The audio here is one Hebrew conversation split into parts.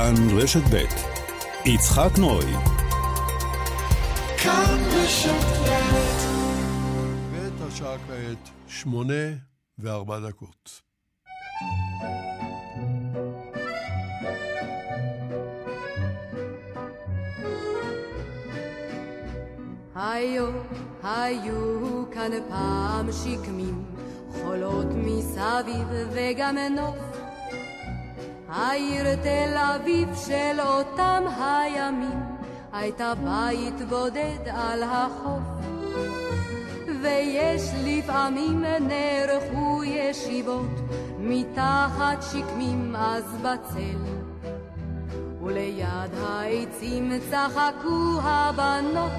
כאן רשת ב' יצחק נוי. כאן רשת ב' ואת השעה כעת שמונה וארבע דקות. היו, היו כאן פעם שקמים, חולות מסביב וגם נוף. העיר תל אביב של אותם הימים, הייתה בית בודד על החוף. ויש לפעמים נערכו ישיבות, מתחת שקמים אז בצל. וליד העצים צחקו הבנות,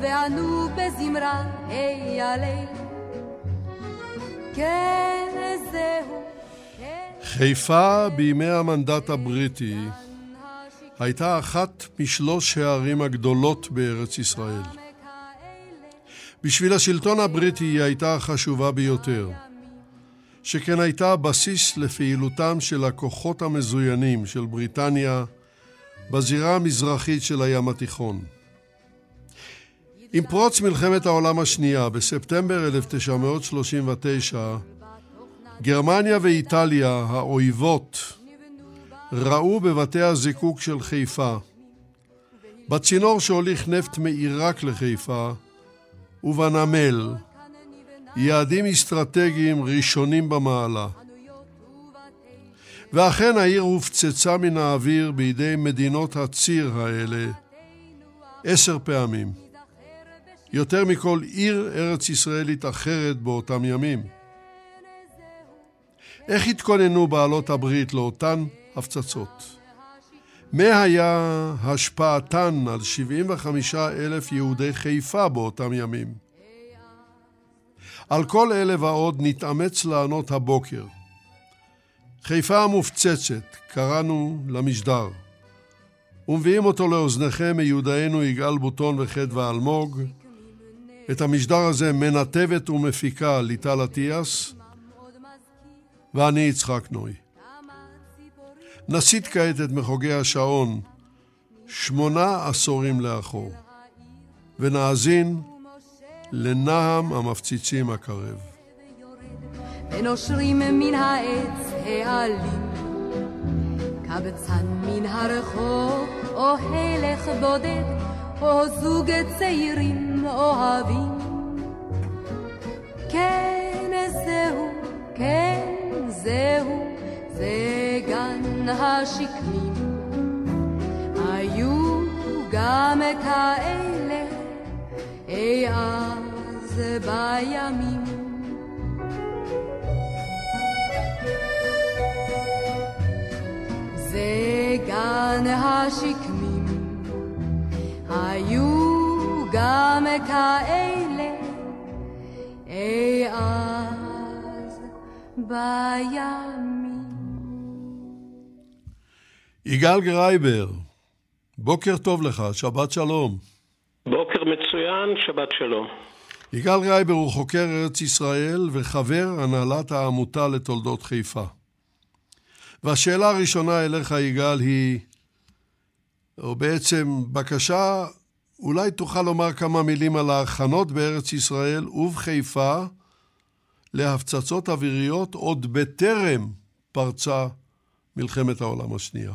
וענו בזמרה, היי הליל. כן, זהו. חיפה בימי המנדט הבריטי הייתה אחת משלוש הערים הגדולות בארץ ישראל. בשביל השלטון הבריטי היא הייתה החשובה ביותר, שכן הייתה בסיס לפעילותם של הכוחות המזוינים של בריטניה, בזירה המזרחית של הים התיכון. עם פרוץ מלחמת העולם השנייה, בספטמבר 1939, גרמניה ואיטליה, האויבות, ראו בבתי הזיקוק של חיפה, בצינור שהוליך נפט מעיראק לחיפה, ובנמל, יעדים אסטרטגיים ראשונים במעלה. ואכן העיר הופצצה מן האוויר בידי מדינות הציר האלה עשר פעמים. יותר מכל עיר ארץ ישראלית אחרת באותם ימים. איך התכוננו בעלות הברית לאותן הפצצות? מה היה השפעתן על 75 אלף יהודי חיפה באותם ימים? על כל אלה ועוד נתאמץ לענות הבוקר. חיפה המופצצת, קראנו למשדר, ומביאים אותו לאוזניכם מיודענו יגאל בוטון וחדווה אלמוג. את המשדר הזה מנתבת ומפיקה ליטל אטיאס, ואני יצחק נוי. נסיט כעת את מחוגי השעון שמונה עשורים לאחור, ונאזין לנעם המפציצים הקרב. ונושרים מן העץ העלים. קבצן מן הרחוב, או הלך בודד, או זוג צעירים אוהבים. כן, זהו, כן, זהו, זה גן השקמים. היו גם כאלה אי אז בימים. וגן השקמים היו גם כאלה בימים. יגאל גרייבר, בוקר טוב לך, שבת שלום. בוקר מצוין, שבת שלום. יגאל גרייבר הוא חוקר ארץ ישראל וחבר הנהלת העמותה לתולדות חיפה. והשאלה הראשונה אליך, יגאל, היא, או בעצם בקשה, אולי תוכל לומר כמה מילים על ההכנות בארץ ישראל ובחיפה להפצצות אוויריות עוד בטרם פרצה מלחמת העולם השנייה.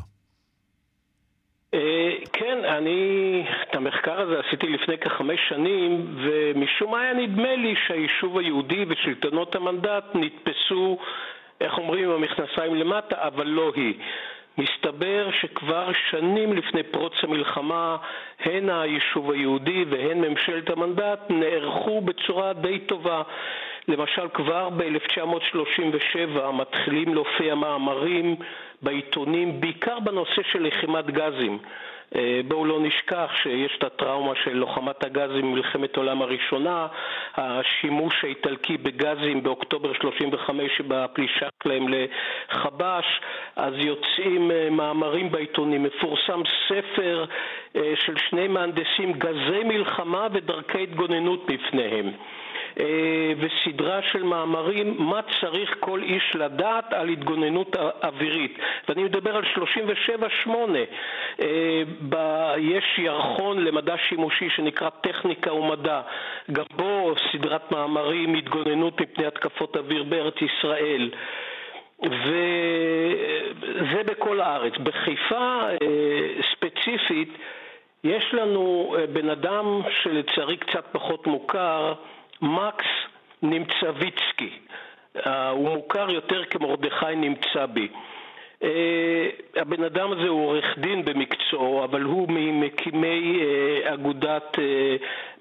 אה, כן, אני את המחקר הזה עשיתי לפני כחמש שנים, ומשום מה היה נדמה לי שהיישוב היהודי ושלטונות המנדט נתפסו איך אומרים, עם המכנסיים למטה, אבל לא היא. מסתבר שכבר שנים לפני פרוץ המלחמה, הן היישוב היהודי והן ממשלת המנדט נערכו בצורה די טובה. למשל, כבר ב-1937 מתחילים להופיע מאמרים בעיתונים, בעיקר בנושא של לחימת גזים. אה, בואו לא נשכח שיש את הטראומה של לוחמת הגזים במלחמת העולם הראשונה, השימוש האיטלקי בגזים באוקטובר 35 בפלישה שלהם לחבש, אז יוצאים אה, מאמרים בעיתונים. מפורסם ספר אה, של שני מהנדסים, גזי מלחמה ודרכי התגוננות בפניהם. וסדרה של מאמרים מה צריך כל איש לדעת על התגוננות אווירית. ואני מדבר על 37-8. יש ירחון למדע שימושי שנקרא טכניקה ומדע, גם בו סדרת מאמרים, התגוננות מפני התקפות אוויר בארץ ישראל. וזה בכל הארץ. בחיפה ספציפית יש לנו בן אדם שלצערי קצת פחות מוכר, מקס נמצביצקי. הוא מוכר יותר כמרדכי נמצא בי. הבן אדם הזה הוא עורך דין במקצועו, אבל הוא ממקימי אגודת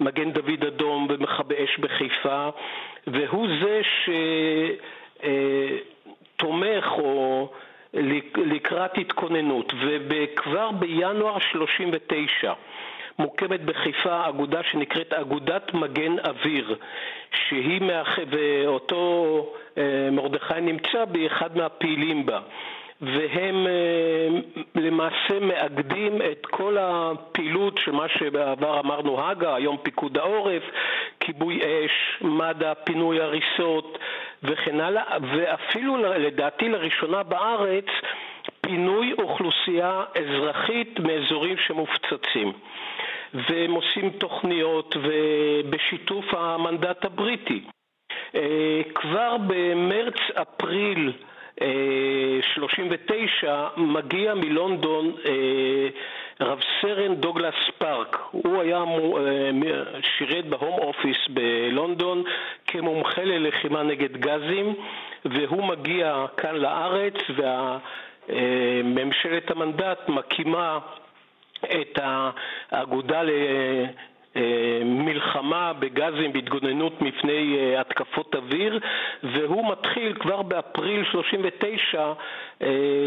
מגן דוד אדום ומכבי אש בחיפה, והוא זה שתומך או לקראת התכוננות, וכבר בינואר 39 מוקמת בחיפה אגודה שנקראת אגודת מגן אוויר, שהיא, מאח... ואותו מרדכי נמצא בי, אחד מהפעילים בה. והם למעשה מאגדים את כל הפעילות של מה שבעבר אמרנו הג"א, היום פיקוד העורף, כיבוי אש, מד"א, פינוי הריסות וכן הלאה, ואפילו לדעתי לראשונה בארץ פינוי אוכלוסייה אזרחית מאזורים שמופצצים. והם עושים תוכניות ובשיתוף המנדט הבריטי. כבר במרץ-אפריל 39 מגיע מלונדון רב סרן דוגלס פארק. הוא היה שירת בהום אופיס בלונדון כמומחה ללחימה נגד גזים, והוא מגיע כאן לארץ וממשלת המנדט מקימה את האגודה מלחמה בגזים בהתגוננות מפני התקפות אוויר והוא מתחיל כבר באפריל 39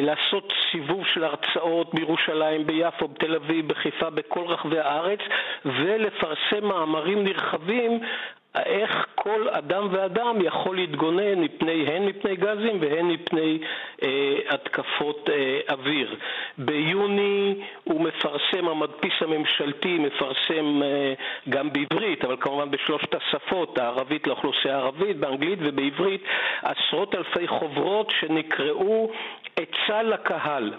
לעשות סיבוב של הרצאות בירושלים, ביפו, בתל אביב, בחיפה, בכל רחבי הארץ ולפרסם מאמרים נרחבים איך כל אדם ואדם יכול להתגונן מפני, הן מפני גזים והן מפני אה, התקפות אה, אוויר. ביוני הוא מפרסם, המדפיס הממשלתי מפרסם אה, גם בעברית, אבל כמובן בשלושת השפות, הערבית לאוכלוסייה הערבית, באנגלית ובעברית, עשרות אלפי חוברות שנקראו עצה לקהל.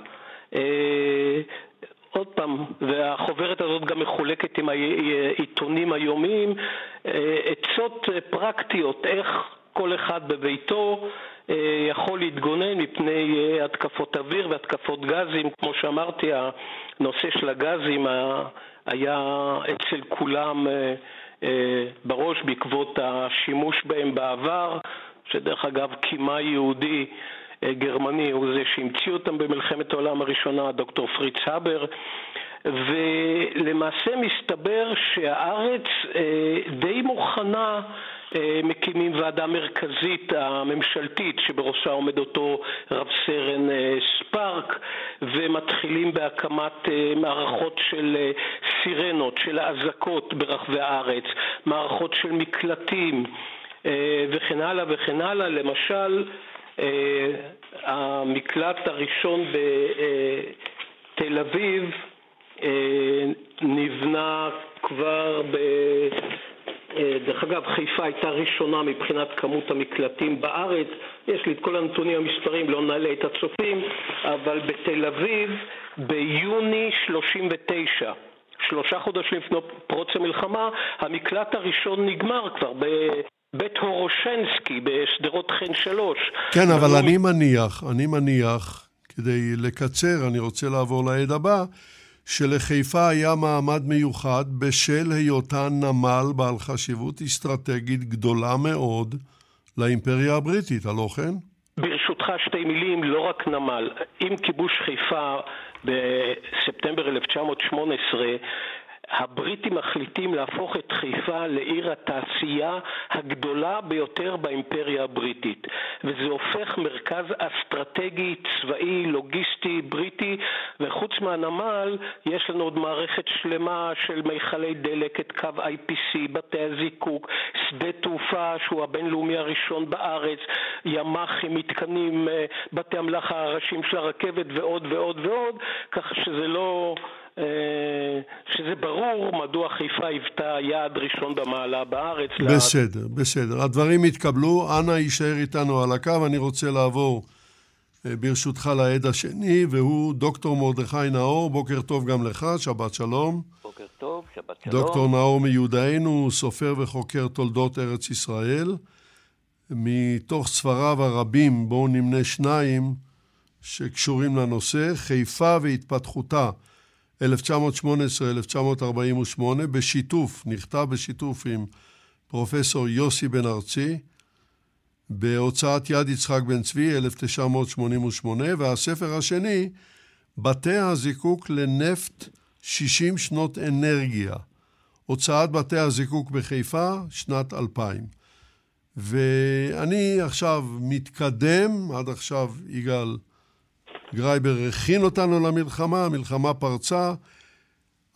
אה, עוד פעם, והחוברת הזאת גם מחולקת עם העיתונים היומיים, עצות פרקטיות, איך כל אחד בביתו יכול להתגונן מפני התקפות אוויר והתקפות גזים. כמו שאמרתי, הנושא של הגזים היה אצל כולם בראש בעקבות השימוש בהם בעבר, שדרך אגב קימה יהודי גרמני הוא זה שהמציא אותם במלחמת העולם הראשונה, דוקטור פריץ הבר, ולמעשה מסתבר שהארץ די מוכנה מקימים ועדה מרכזית הממשלתית שבראשה עומד אותו רב סרן ספארק ומתחילים בהקמת מערכות של סירנות, של האזעקות ברחבי הארץ, מערכות של מקלטים וכן הלאה וכן הלאה. למשל, המקלט הראשון בתל אביב נבנה כבר ב... דרך אגב, חיפה הייתה ראשונה מבחינת כמות המקלטים בארץ. יש לי את כל הנתונים המספרים, לא נעלה את הצופים, אבל בתל אביב ביוני 39, שלושה חודשים לפני פרוץ המלחמה, המקלט הראשון נגמר כבר ב... בית הורושנסקי בשדרות חן שלוש. כן, אבל. אני מניח, אני מניח, כדי לקצר, אני רוצה לעבור לעד הבא, שלחיפה היה מעמד מיוחד בשל היותה נמל בעל חשיבות אסטרטגית גדולה מאוד לאימפריה הבריטית, הלא כן? ברשותך שתי מילים, לא רק נמל. עם כיבוש חיפה בספטמבר 1918 הבריטים מחליטים להפוך את חיפה לעיר התעשייה הגדולה ביותר באימפריה הבריטית וזה הופך מרכז אסטרטגי, צבאי, לוגיסטי, בריטי וחוץ מהנמל יש לנו עוד מערכת שלמה של מיכלי דלק, את קו IPC, בתי הזיקוק, שדה תעופה שהוא הבינלאומי הראשון בארץ, ימ"חים, מתקנים, בתי המלאכה הראשיים של הרכבת ועוד ועוד ועוד כך שזה לא שזה ברור מדוע חיפה היוותה יעד ראשון במעלה בארץ. בסדר, לה... בסדר. הדברים התקבלו, אנא יישאר איתנו על הקו, אני רוצה לעבור ברשותך לעד השני, והוא דוקטור מרדכי נאור, בוקר טוב גם לך, שבת שלום. בוקר טוב, שבת שלום. דוקטור נאור מיודענו, סופר וחוקר תולדות ארץ ישראל. מתוך ספריו הרבים, בואו נמנה שניים שקשורים לנושא, חיפה והתפתחותה, 1918-1948, בשיתוף, נכתב בשיתוף עם פרופסור יוסי בן ארצי, בהוצאת יד יצחק בן צבי, 1988, והספר השני, בתי הזיקוק לנפט 60 שנות אנרגיה, הוצאת בתי הזיקוק בחיפה, שנת 2000. ואני עכשיו מתקדם, עד עכשיו יגאל גרייבר הכין אותנו למלחמה, המלחמה פרצה.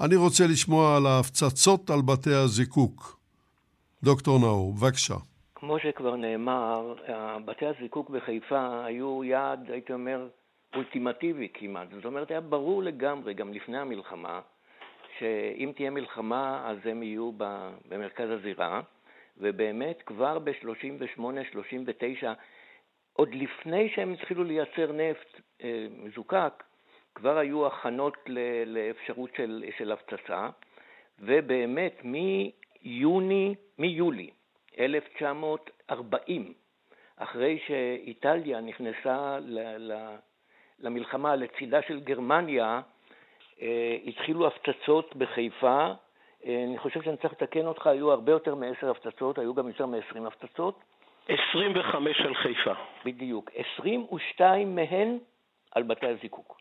אני רוצה לשמוע על ההפצצות על בתי הזיקוק. דוקטור נאור, בבקשה. כמו שכבר נאמר, בתי הזיקוק בחיפה היו יעד, הייתי אומר, אולטימטיבי כמעט. זאת אומרת, היה ברור לגמרי, גם לפני המלחמה, שאם תהיה מלחמה, אז הם יהיו במרכז הזירה, ובאמת כבר ב-38-39, עוד לפני שהם התחילו לייצר נפט אה, מזוקק, כבר היו הכנות לאפשרות של, של הפצצה, ובאמת מיוני, מיולי 1940, אחרי שאיטליה נכנסה ל, ל, למלחמה לצידה של גרמניה, אה, התחילו הפצצות בחיפה. אה, אני חושב שאני צריך לתקן אותך, היו הרבה יותר מעשר הפצצות, היו גם יותר מעשרים הפצצות. 25 על חיפה. בדיוק. 22 מהן על בתי הזיקוק.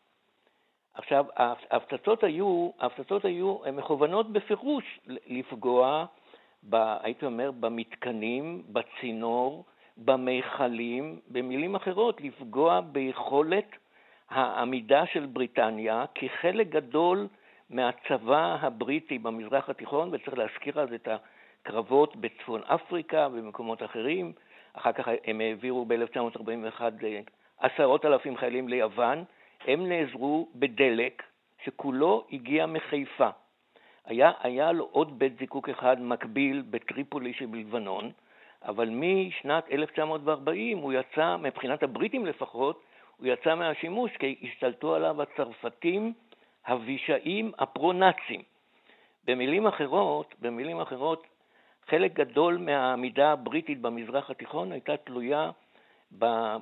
עכשיו, ההפצצות היו, ההפצצות היו מכוונות בפירוש לפגוע ב, הייתי אומר, במתקנים, בצינור, במיכלים, במילים אחרות, לפגוע ביכולת העמידה של בריטניה, כי חלק גדול מהצבא הבריטי במזרח התיכון, וצריך להזכיר אז את הקרבות בצפון אפריקה ובמקומות אחרים, אחר כך הם העבירו ב-1941 אה, עשרות אלפים חיילים ליוון, הם נעזרו בדלק שכולו הגיע מחיפה. היה, היה לו עוד בית זיקוק אחד מקביל בטריפולי שבלבנון, אבל משנת 1940 הוא יצא, מבחינת הבריטים לפחות, הוא יצא מהשימוש כי השתלטו עליו הצרפתים הווישאים הפרו-נאצים. במילים אחרות, במילים אחרות, חלק גדול מהעמידה הבריטית במזרח התיכון הייתה תלויה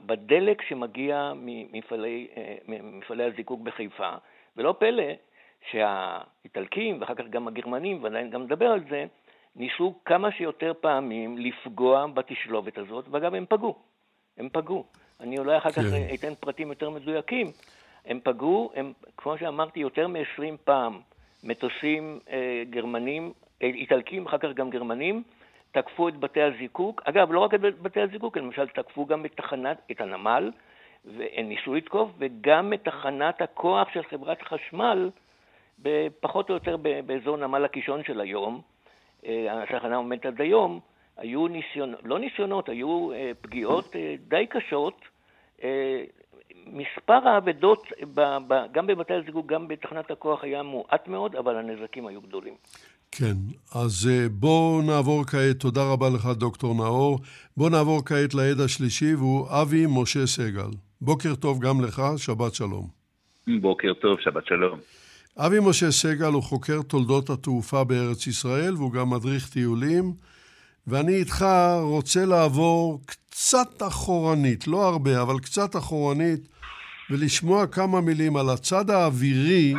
בדלק שמגיע ממפעלי, אה, ממפעלי הזיקוק בחיפה, ולא פלא שהאיטלקים ואחר כך גם הגרמנים, ועדיין גם נדבר על זה, ניסו כמה שיותר פעמים לפגוע בתשלובת הזאת, ואגב, הם פגעו. הם פגעו. אני אולי אחר כך כן. אתן פרטים יותר מדויקים. הם פגעו, הם, כמו שאמרתי, יותר מ-20 פעם מטוסים אה, גרמנים, איטלקים, אחר כך גם גרמנים, תקפו את בתי הזיקוק. אגב, לא רק את בתי הזיקוק, למשל תקפו גם את תחנת, את הנמל, והם ניסו לתקוף, וגם את תחנת הכוח של חברת חשמל, פחות או יותר באזור נמל הקישון של היום, אה, התחנה עומדת עד היום, היו ניסיונות, לא ניסיונות, היו אה, פגיעות אה, די קשות. מספר האבדות, גם בבתי הזיגוג, גם בתחנת הכוח, היה מועט מאוד, אבל הנזקים היו גדולים. כן, אז בואו נעבור כעת, תודה רבה לך, דוקטור נאור. בואו נעבור כעת לעד השלישי, והוא אבי משה סגל. בוקר טוב גם לך, שבת שלום. בוקר טוב, שבת שלום. אבי משה סגל הוא חוקר תולדות התעופה בארץ ישראל, והוא גם מדריך טיולים. ואני איתך רוצה לעבור קצת אחורנית, לא הרבה, אבל קצת אחורנית, ולשמוע כמה מילים על הצד האווירי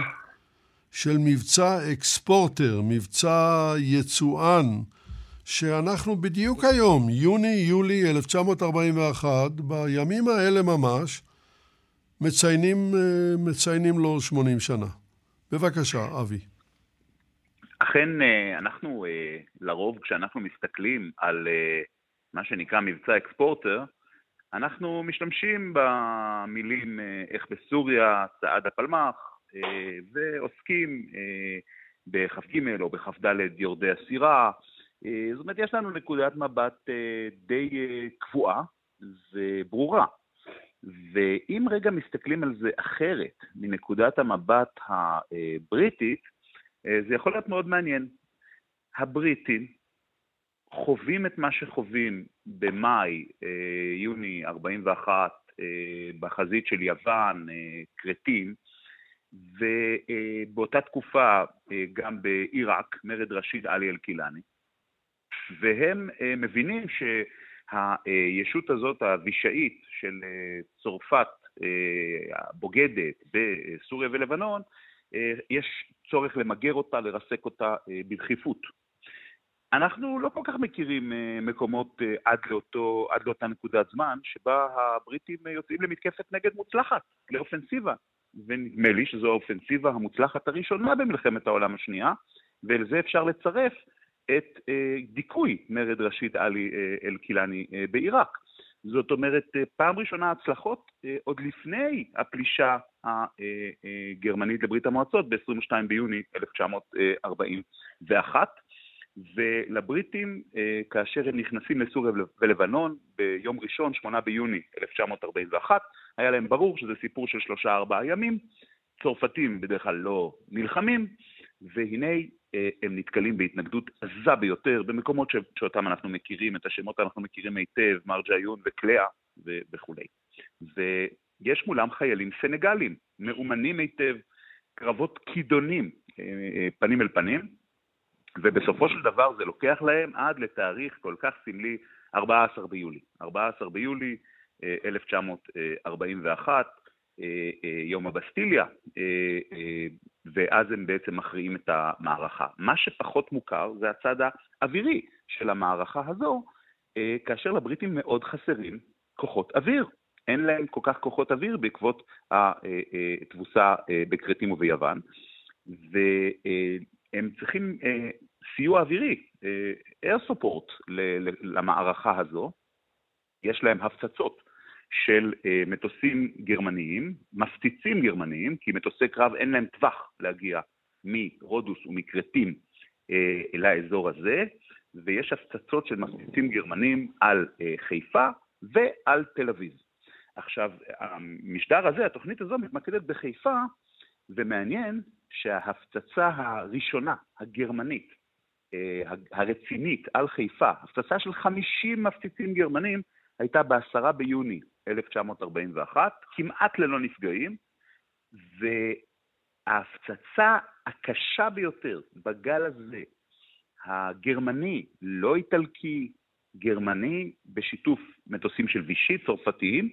של מבצע אקספורטר, מבצע יצואן, שאנחנו בדיוק היום, יוני-יולי 1941, בימים האלה ממש, מציינים, אה, מציינים לו 80 שנה. בבקשה, אבי. אכן, אה, אנחנו אה, לרוב כשאנחנו מסתכלים על מה שנקרא מבצע אקספורטר, אנחנו משתמשים במילים איך בסוריה צעד הפלמ"ח, ועוסקים בכ"ג או בכ"ד יורדי הסירה. זאת אומרת, יש לנו נקודת מבט די קבועה וברורה ואם רגע מסתכלים על זה אחרת, מנקודת המבט הבריטית, אה, זה יכול להיות מאוד מעניין. הבריטים חווים את מה שחווים במאי, אה, יוני 41, אה, בחזית של יוון, כרתים, ובאותה תקופה גם בעיראק, מרד רשיד עלי אל-קילני, והם מבינים שהישות הזאת, הווישאית של צרפת הבוגדת בסוריה ולבנון, יש צורך למגר אותה, לרסק אותה בדחיפות. אנחנו לא כל כך מכירים מקומות עד, לאותו, עד לאותה נקודת זמן שבה הבריטים יוצאים למתקפת נגד מוצלחת, לאופנסיבה. ונדמה לי שזו האופנסיבה המוצלחת הראשונה במלחמת העולם השנייה, ולזה אפשר לצרף את דיכוי מרד ראשית עלי אל-קילני בעיראק. זאת אומרת, פעם ראשונה הצלחות עוד לפני הפלישה הגרמנית לברית המועצות ב-22 ביוני 1941, ולבריטים, כאשר הם נכנסים לסוריה ולבנון ביום ראשון, 8 ביוני 1941, היה להם ברור שזה סיפור של שלושה-ארבעה ימים. צרפתים בדרך כלל לא נלחמים, והנה הם נתקלים בהתנגדות עזה ביותר במקומות שאותם אנחנו מכירים, את השמות אנחנו מכירים היטב, מרג'יון וקלאה וכולי. ויש מולם חיילים סנגלים, מאומנים היטב, קרבות כידונים פנים אל פנים, ובסופו של דבר זה לוקח להם עד לתאריך כל כך סמלי, 14 ביולי. 14 ביולי 1941, יום הבסטיליה, ואז הם בעצם מכריעים את המערכה. מה שפחות מוכר זה הצד האווירי של המערכה הזו, כאשר לבריטים מאוד חסרים כוחות אוויר. אין להם כל כך כוחות אוויר בעקבות התבוסה בכרתים וביוון, והם צריכים סיוע אווירי, air support למערכה הזו. יש להם הפצצות של מטוסים גרמניים, מפציצים גרמניים, כי מטוסי קרב אין להם טווח להגיע מרודוס ומכרתים לאזור הזה, ויש הפצצות של מפציצים גרמנים על חיפה ועל תל אביב. עכשיו, המשדר הזה, התוכנית הזו מתמקדת בחיפה, ומעניין שההפצצה הראשונה, הגרמנית, הרצינית על חיפה, הפצצה של 50 מפציצים גרמנים, הייתה ב-10 ביוני 1941, כמעט ללא נפגעים, וההפצצה הקשה ביותר בגל הזה, הגרמני, לא איטלקי, גרמני, בשיתוף מטוסים של וישי צרפתיים,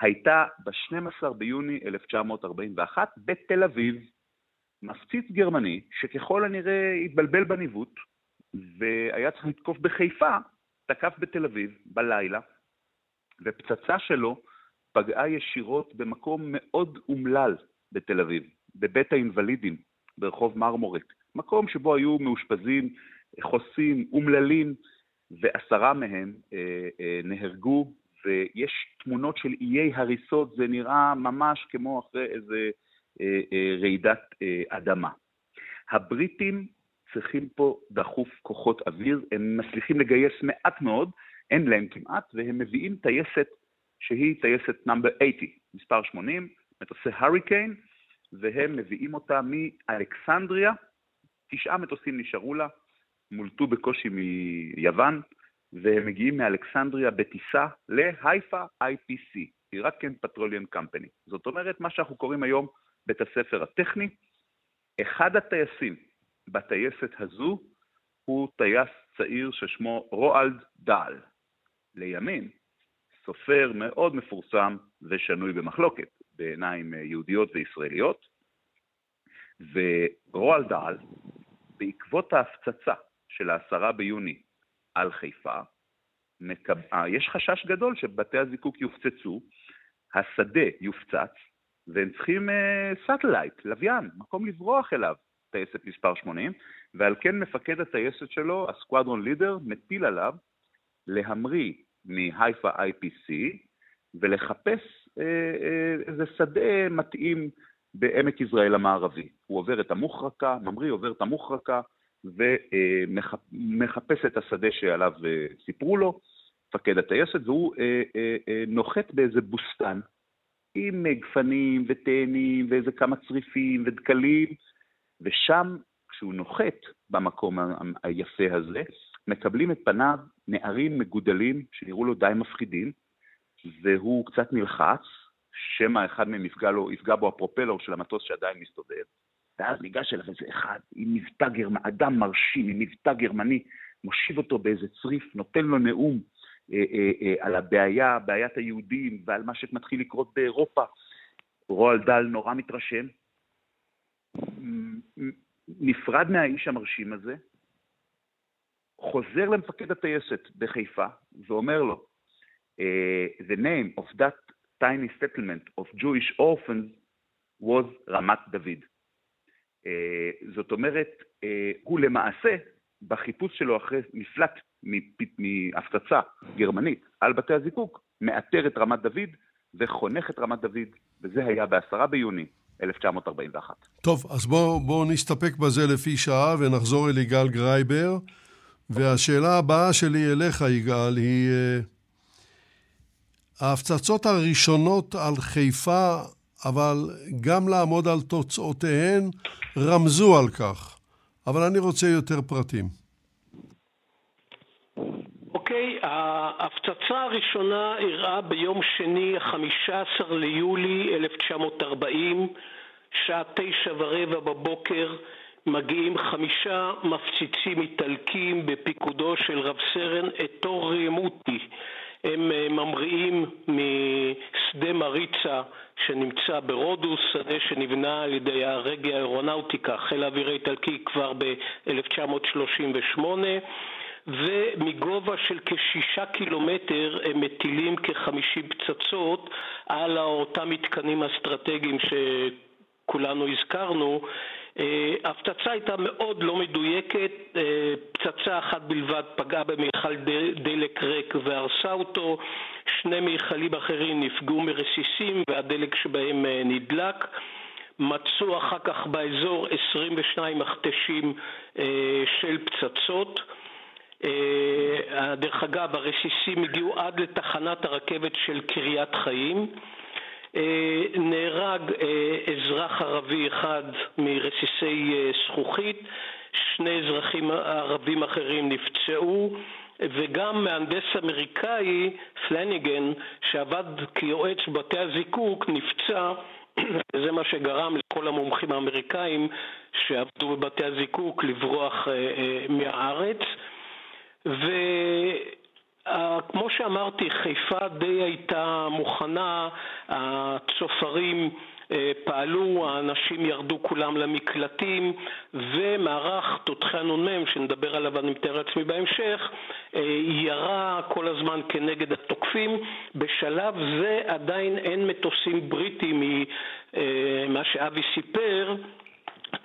הייתה ב-12 ביוני 1941 בתל אביב. מפציץ גרמני, שככל הנראה התבלבל בניווט, והיה צריך לתקוף בחיפה, תקף בתל אביב בלילה, ופצצה שלו פגעה ישירות במקום מאוד אומלל בתל אביב, בבית האינוולידים ברחוב מרמורק, מקום שבו היו מאושפזים חוסים אומללים, ועשרה מהם אה, אה, נהרגו, ויש תמונות של איי הריסות, זה נראה ממש כמו אחרי איזה אה, אה, רעידת אה, אדמה. הבריטים צריכים פה דחוף כוחות אוויר, הם מצליחים לגייס מעט מאוד, אין להם כמעט, והם מביאים טייסת שהיא טייסת נאמבר 80, מספר 80, מטוסי הריקיין, והם מביאים אותה מאלכסנדריה, תשעה מטוסים נשארו לה, נמלטו בקושי מיוון, והם מגיעים מאלכסנדריה בטיסה ל Haifa IPC, Iraqian Petroleum Company. זאת אומרת, מה שאנחנו קוראים היום בית הספר הטכני. אחד הטייסים בטייסת הזו הוא טייס צעיר ששמו רואלד דאל. לימין, סופר מאוד מפורסם ושנוי במחלוקת בעיניים יהודיות וישראליות, ורואלד דאל, בעקבות ההפצצה של העשרה ביוני על חיפה, מקב... אה, יש חשש גדול שבתי הזיקוק יופצצו, השדה יופצץ, והם צריכים satellite, אה, לוויין, מקום לברוח אליו, טייסת מספר 80, ועל כן מפקד הטייסת שלו, ה squadron leader, מטיל עליו להמריא מ Haifa IPC ולחפש אה, אה, איזה שדה מתאים בעמק יזרעאל המערבי. הוא עובר את המוחרקה, ממריא עובר את המוחרקה ומחפש את השדה שעליו סיפרו לו, מפקד הטייסת, והוא נוחת באיזה בוסתן עם גפנים ותאנים ואיזה כמה צריפים ודקלים, ושם, כשהוא נוחת במקום היפה הזה, מקבלים את פניו נערים מגודלים שנראו לו די מפחידים, והוא קצת נלחץ, שמא אחד מהם יפגע, לו, יפגע בו הפרופלור של המטוס שעדיין מסתובב, ואז ניגש אליו איזה אחד עם מבטא גרמני, אדם מרשים עם מבטא גרמני, מושיב אותו באיזה צריף, נותן לו נאום אה, אה, אה, על הבעיה, בעיית היהודים ועל מה שמתחיל לקרות באירופה. רועל דל נורא מתרשם, נפרד מהאיש המרשים הזה, חוזר למפקד הטייסת בחיפה ואומר לו, The name of that tiny settlement of Jewish orphans was רמת דוד. זאת אומרת, הוא למעשה, בחיפוש שלו אחרי מפלט מהפצצה גרמנית על בתי הזיקוק, מאתר את רמת דוד וחונך את רמת דוד, וזה היה ב-10 ביוני 1941. טוב, אז בואו בוא נסתפק בזה לפי שעה ונחזור אל יגאל גרייבר. והשאלה הבאה שלי אליך, יגאל, היא אה, ההפצצות הראשונות על חיפה, אבל גם לעמוד על תוצאותיהן, רמזו על כך. אבל אני רוצה יותר פרטים. אוקיי, okay, ההפצצה הראשונה אירעה ביום שני, 15 ליולי 1940, שעה תשע ורבע בבוקר, מגיעים חמישה מפציצים איטלקים בפיקודו של רב סרן אתור רימוטי. הם אה, ממריאים משדה מריצה שנמצא ברודוס, שדה שנבנה על ידי הרגי האירונאוטיקה, חיל האוויר האיטלקי כבר ב-1938 ומגובה של כשישה קילומטר הם מטילים כחמישים פצצות על אותם מתקנים אסטרטגיים שכולנו הזכרנו. אה, ההפצצה הייתה מאוד לא מדויקת, אה, פצצה אחת בלבד פגעה במיכל דלק ריק והרסה אותו, שני מיכלים אחרים נפגעו מרסיסים והדלק שבהם אה, נדלק. מצאו אחר כך באזור 22 מכתשים של פצצות. אה, דרך אגב, הרסיסים הגיעו עד לתחנת הרכבת של קריית חיים. אה, נהרג אה, אזרח ערבי אחד מרסיסי זכוכית, שני אזרחים ערבים אחרים נפצעו, וגם מהנדס אמריקאי, פלניגן, שעבד כיועץ בבתי הזיקוק, נפצע, וזה מה שגרם לכל המומחים האמריקאים שעבדו בבתי הזיקוק לברוח מהארץ. וכמו שאמרתי, חיפה די הייתה מוכנה, הצופרים אה, פעלו, האנשים ירדו כולם למקלטים, ומערך תותחי הנ"מ, שנדבר עליו אני מתאר לעצמי בהמשך, אה, ירה כל הזמן כנגד התוקפים. בשלב זה עדיין אין מטוסים בריטיים ממה אה, שאבי סיפר,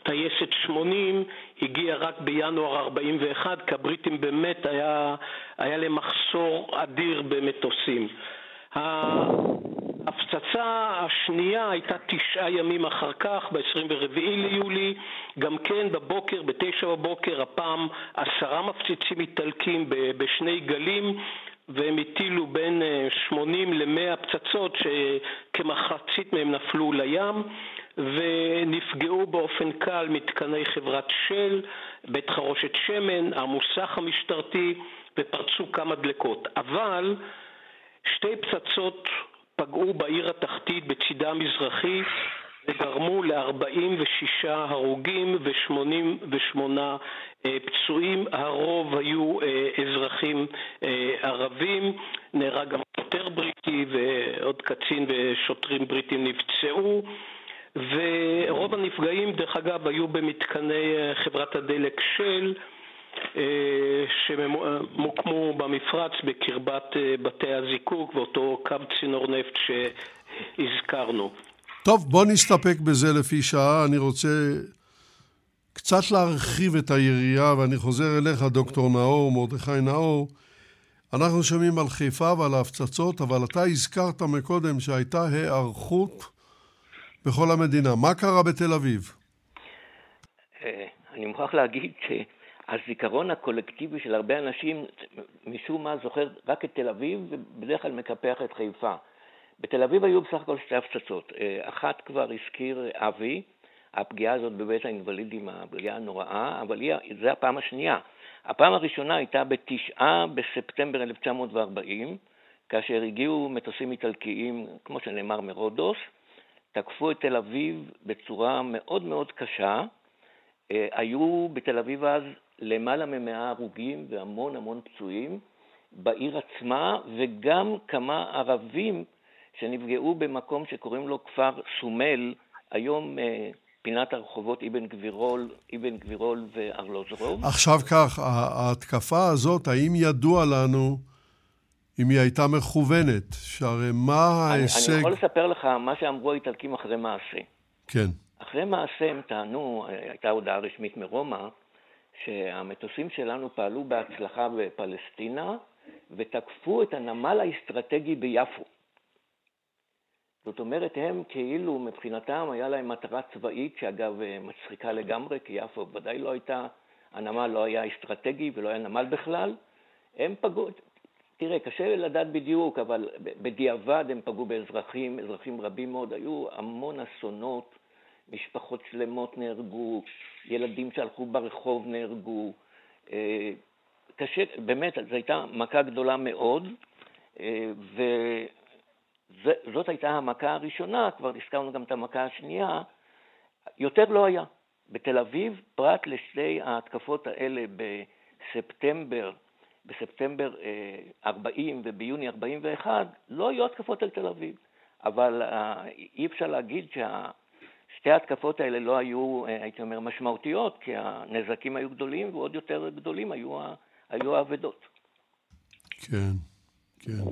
טייסת 80 הגיעה רק בינואר 41, כי הבריטים באמת היה, היה להם מחסור אדיר במטוסים. ההפצצה השנייה הייתה תשעה ימים אחר כך, ב-24 ליולי, גם כן בבוקר, בתשע בבוקר, הפעם עשרה מפציצים איטלקים בשני גלים, והם הטילו בין 80 ל-100 פצצות שכמחצית מהם נפלו לים. ונפגעו באופן קל מתקני חברת של, בית חרושת שמן, המוסך המשטרתי, ופרצו כמה דלקות. אבל שתי פצצות פגעו בעיר התחתית בצידה המזרחי וגרמו ל-46 הרוגים ו-88 אה, פצועים, הרוב היו אה, אזרחים אה, ערבים, נהרג גם שוטר בריטי ועוד קצין ושוטרים בריטים נפצעו. ורוב הנפגעים, דרך אגב, היו במתקני אה, חברת הדלק של, אה, שמוקמו במפרץ בקרבת אה, בתי הזיקוק ואותו קו צינור נפט שהזכרנו. טוב, בוא נסתפק בזה לפי שעה. אני רוצה קצת להרחיב את היריעה, ואני חוזר אליך, דוקטור נאור, מרדכי נאור. אנחנו שומעים על חיפה ועל ההפצצות, אבל אתה הזכרת מקודם שהייתה היערכות בכל המדינה. מה קרה בתל אביב? אה, אני מוכרח להגיד שהזיכרון הקולקטיבי של הרבה אנשים משום מה זוכר רק את תל אביב ובדרך כלל מקפח את חיפה. בתל אביב היו בסך הכל שתי הפצצות. אחת כבר הזכיר אבי, הפגיעה הזאת בבית האינוולידים, הפגיעה הנוראה, אבל זו הפעם השנייה. הפעם הראשונה הייתה בתשעה בספטמבר 1940, כאשר הגיעו מטוסים איטלקיים, כמו שנאמר, מרודוס, תקפו את תל אביב בצורה מאוד מאוד קשה. אה, היו בתל אביב אז למעלה ממאה הרוגים והמון המון פצועים בעיר עצמה, וגם כמה ערבים שנפגעו במקום שקוראים לו כפר סומל, היום אה, פינת הרחובות אבן גבירול, אבן גבירול וארלוזרוב. עכשיו כך, ההתקפה הזאת, האם ידוע לנו אם היא הייתה מכוונת? שהרי מה ההישג... אני, אני יכול לספר לך מה שאמרו האיטלקים אחרי מעשה. כן. אחרי מעשה הם טענו, הייתה הודעה רשמית מרומא, שהמטוסים שלנו פעלו בהצלחה בפלסטינה ותקפו את הנמל האסטרטגי ביפו. זאת אומרת, הם כאילו, מבחינתם, היה להם מטרה צבאית, שאגב, אה, מצחיקה לגמרי, כי יפו ודאי לא הייתה, הנמל לא היה אסטרטגי ולא היה נמל בכלל. הם פגעו, תראה, קשה לדעת בדיוק, אבל בדיעבד הם פגעו באזרחים, אזרחים רבים מאוד, היו המון אסונות, משפחות שלמות נהרגו, ילדים שהלכו ברחוב נהרגו. אה, קשה, באמת, זו הייתה מכה גדולה מאוד, אה, ו... זאת הייתה המכה הראשונה, כבר הזכרנו גם את המכה השנייה, יותר לא היה. בתל אביב, פרט לשתי ההתקפות האלה בספטמבר, בספטמבר 40 אה, וביוני 41, לא היו התקפות על תל אביב. אבל אה, אי אפשר להגיד ששתי ההתקפות האלה לא היו, אה, הייתי אומר, משמעותיות, כי הנזקים היו גדולים ועוד יותר גדולים היו האבדות. כן. כן.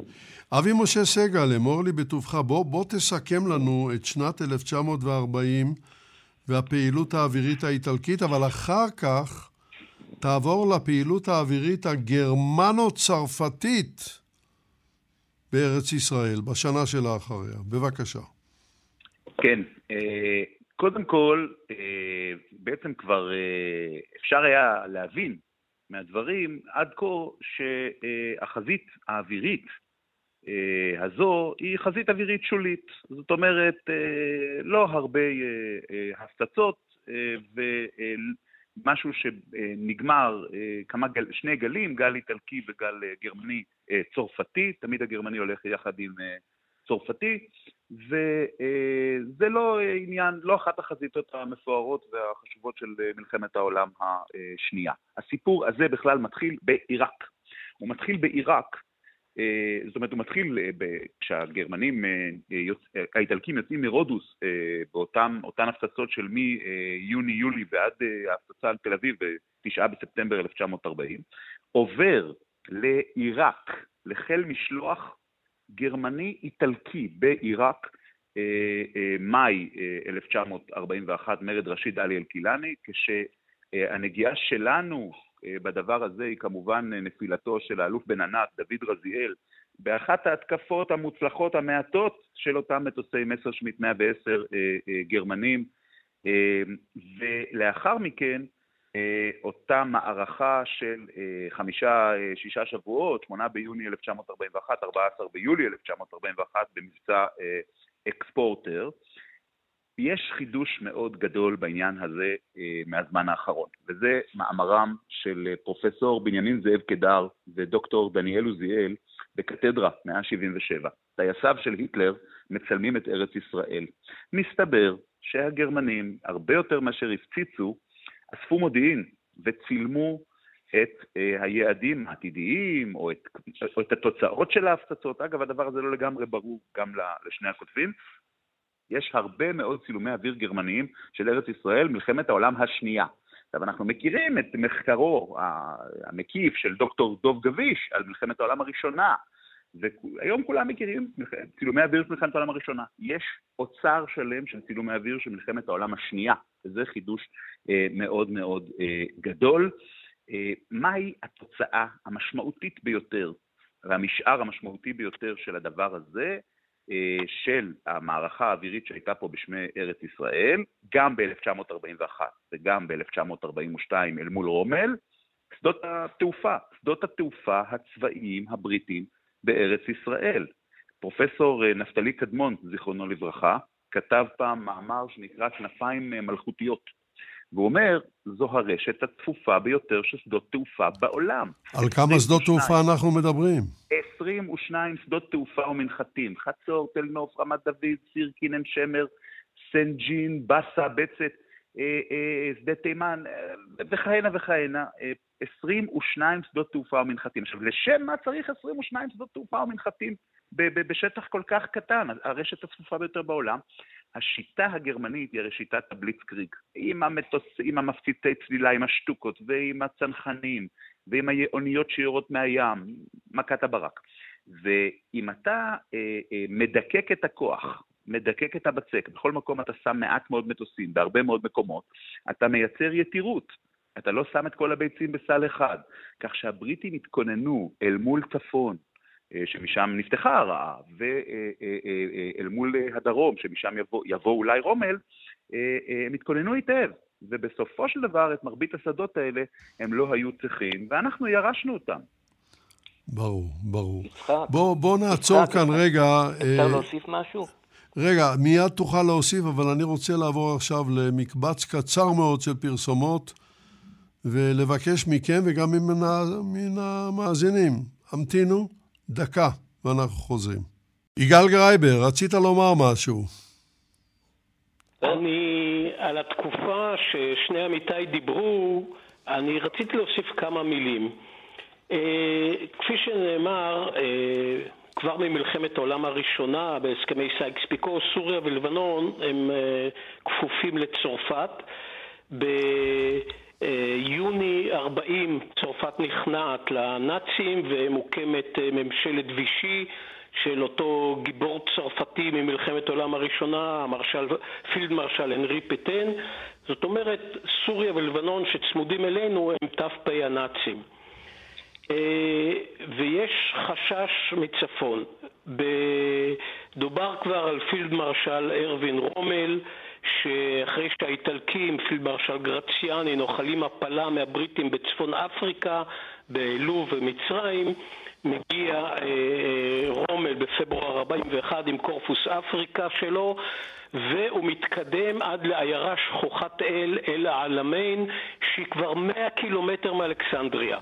אבי משה סגל, אמור לי בטובך, בוא, בוא תסכם לנו את שנת 1940 והפעילות האווירית האיטלקית, אבל אחר כך תעבור לפעילות האווירית הגרמנו-צרפתית בארץ ישראל, בשנה שלאחריה. בבקשה. כן, אה, קודם כל, אה, בעצם כבר אה, אפשר היה להבין מהדברים עד כה שהחזית האווירית הזו היא חזית אווירית שולית. זאת אומרת, לא הרבה הפצצות ומשהו שנגמר, כמה גל, שני גלים, גל איטלקי וגל גרמני צרפתי, תמיד הגרמני הולך יחד עם צרפתי, וזה לא עניין, לא אחת החזיתות המפוארות והחשובות של מלחמת העולם השנייה. הסיפור הזה בכלל מתחיל בעיראק. הוא מתחיל בעיראק, זאת אומרת, הוא מתחיל כשהגרמנים, האיטלקים יוצאים מרודוס באותן הפצצות של מיוני-יולי ועד ההפצצה על תל אביב ב-9 בספטמבר 1940, עובר לעיראק, לחיל משלוח גרמני-איטלקי בעיראק, אה, אה, מאי 1941, אה, מרד רשיד עלי אל-קילני, כשהנגיעה שלנו בדבר הזה היא כמובן נפילתו של האלוף בן ענת, דוד רזיאל, באחת ההתקפות המוצלחות המעטות של אותם מטוסי מסרשמיט 110 גרמנים, ולאחר מכן אה, אותה מערכה של אה, חמישה, אה, שישה שבועות, שמונה ביוני 1941, 14 ביולי 1941, במבצע אקספורטר. יש חידוש מאוד גדול בעניין הזה מהזמן האחרון, וזה מאמרם של פרופסור בנימין זאב קדר ודוקטור דניאל עוזיאל בקתדרה 177. טייסיו של היטלר מצלמים את ארץ ישראל. מסתבר שהגרמנים, הרבה יותר מאשר הפציצו, אספו מודיעין וצילמו את uh, היעדים העתידיים או את, או את התוצאות של ההפצצות. אגב, הדבר הזה לא לגמרי ברור גם לשני הכותבים. יש הרבה מאוד צילומי אוויר גרמניים של ארץ ישראל, מלחמת העולם השנייה. עכשיו, אנחנו מכירים את מחקרו המקיף של דוקטור דוב גביש על מלחמת העולם הראשונה, והיום כולם מכירים צילומי אוויר של מלחמת העולם הראשונה. יש אוצר שלם של צילומי אוויר של מלחמת העולם השנייה, וזה חידוש אה, מאוד מאוד אה, גדול. אה, מהי התוצאה המשמעותית ביותר והמשאר המשמעותי ביותר של הדבר הזה, של המערכה האווירית שהייתה פה בשמי ארץ ישראל, גם ב-1941 וגם ב-1942 אל מול רומל, שדות התעופה, שדות התעופה הצבאיים הבריטים בארץ ישראל. פרופסור אה, נפתלי קדמון, זיכרונו לברכה, כתב פעם מאמר שנקרא כנפיים אה, מלכותיות. והוא אומר, זו הרשת הצפופה ביותר של שדות תעופה בעולם. על כמה שדות תעופה אנחנו מדברים? 22 שדות תעופה ומנחתים, חצור, תל נוף, רמת דוד, סירקין, עין שמר, סנט ג'ין, באסה, בצת, אה, אה, שדה תימן, אה, וכהנה וכהנה. 22 שדות תעופה ומנחתים. עכשיו, לשם מה צריך 22 שדות תעופה ומנחתים בשטח כל כך קטן? הרשת הצפופה ביותר בעולם. השיטה הגרמנית היא הרי שיטת הבליצקריג, עם, המטוס, עם המפציצי צלילה, עם השטוקות, ועם הצנחנים, ועם האוניות שיורות מהים, מכת הברק. ואם אתה אה, אה, מדקק את הכוח, מדקק את הבצק, בכל מקום אתה שם מעט מאוד מטוסים, בהרבה מאוד מקומות, אתה מייצר יתירות. אתה לא שם את כל הביצים בסל אחד. כך שהבריטים התכוננו אל מול צפון, שמשם נפתחה הרעה, ואל מול הדרום, שמשם יבוא, יבוא אולי רומל, הם התכוננו היטב. ובסופו של דבר, את מרבית השדות האלה הם לא היו צריכים, ואנחנו ירשנו אותם. ברור, ברור. יצחק, בוא, בוא נעצור יצחק, כאן יצחק. רגע. אפשר אה... להוסיף משהו? רגע, מיד תוכל להוסיף, אבל אני רוצה לעבור עכשיו למקבץ קצר מאוד של פרסומות, ולבקש מכם וגם מן המאזינים, המתינו דקה ואנחנו חוזרים. יגאל גרייבר, רצית לומר משהו. אני, על התקופה ששני עמיתיי דיברו, אני רציתי להוסיף כמה מילים. אה, כפי שנאמר, אה, כבר ממלחמת העולם הראשונה בהסכמי סייקס פיקו, סוריה ולבנון הם אה, כפופים לצרפת. ביוני 40 צרפת נכנעת לנאצים ומוקמת ממשלת וישי של אותו גיבור צרפתי ממלחמת העולם הראשונה, המרשל, פילד מרשל הנרי פטן. זאת אומרת, סוריה ולבנון שצמודים אלינו הם ת"פ הנאצים. אה, ויש חשש מצפון. דובר כבר על פילד מרשל ארווין רומל, שאחרי שהאיטלקים, פילד מרשל גרציאני, נוחלים הפלה מהבריטים בצפון אפריקה, בלוב ומצרים, מגיע אה, רומל בפברואר 41 עם קורפוס אפריקה שלו והוא מתקדם עד לעיירה שכוחת אל, אל העלמיין, שהיא כבר 100 קילומטר מאלכסנדריה.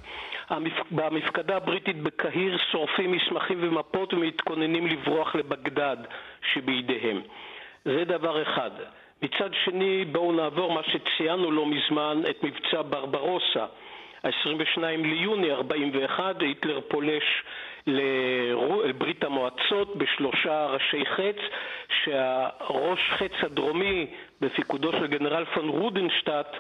במפקדה הבריטית בקהיר שורפים מסמכים ומפות ומתכוננים לברוח לבגדד שבידיהם. זה דבר אחד. מצד שני, בואו נעבור מה שציינו לא מזמן, את מבצע ברברוסה. ה-22 ליוני 41, היטלר פולש לברית המועצות בשלושה ראשי חץ, שהראש חץ הדרומי בפיקודו של גנרל פון רודנשטט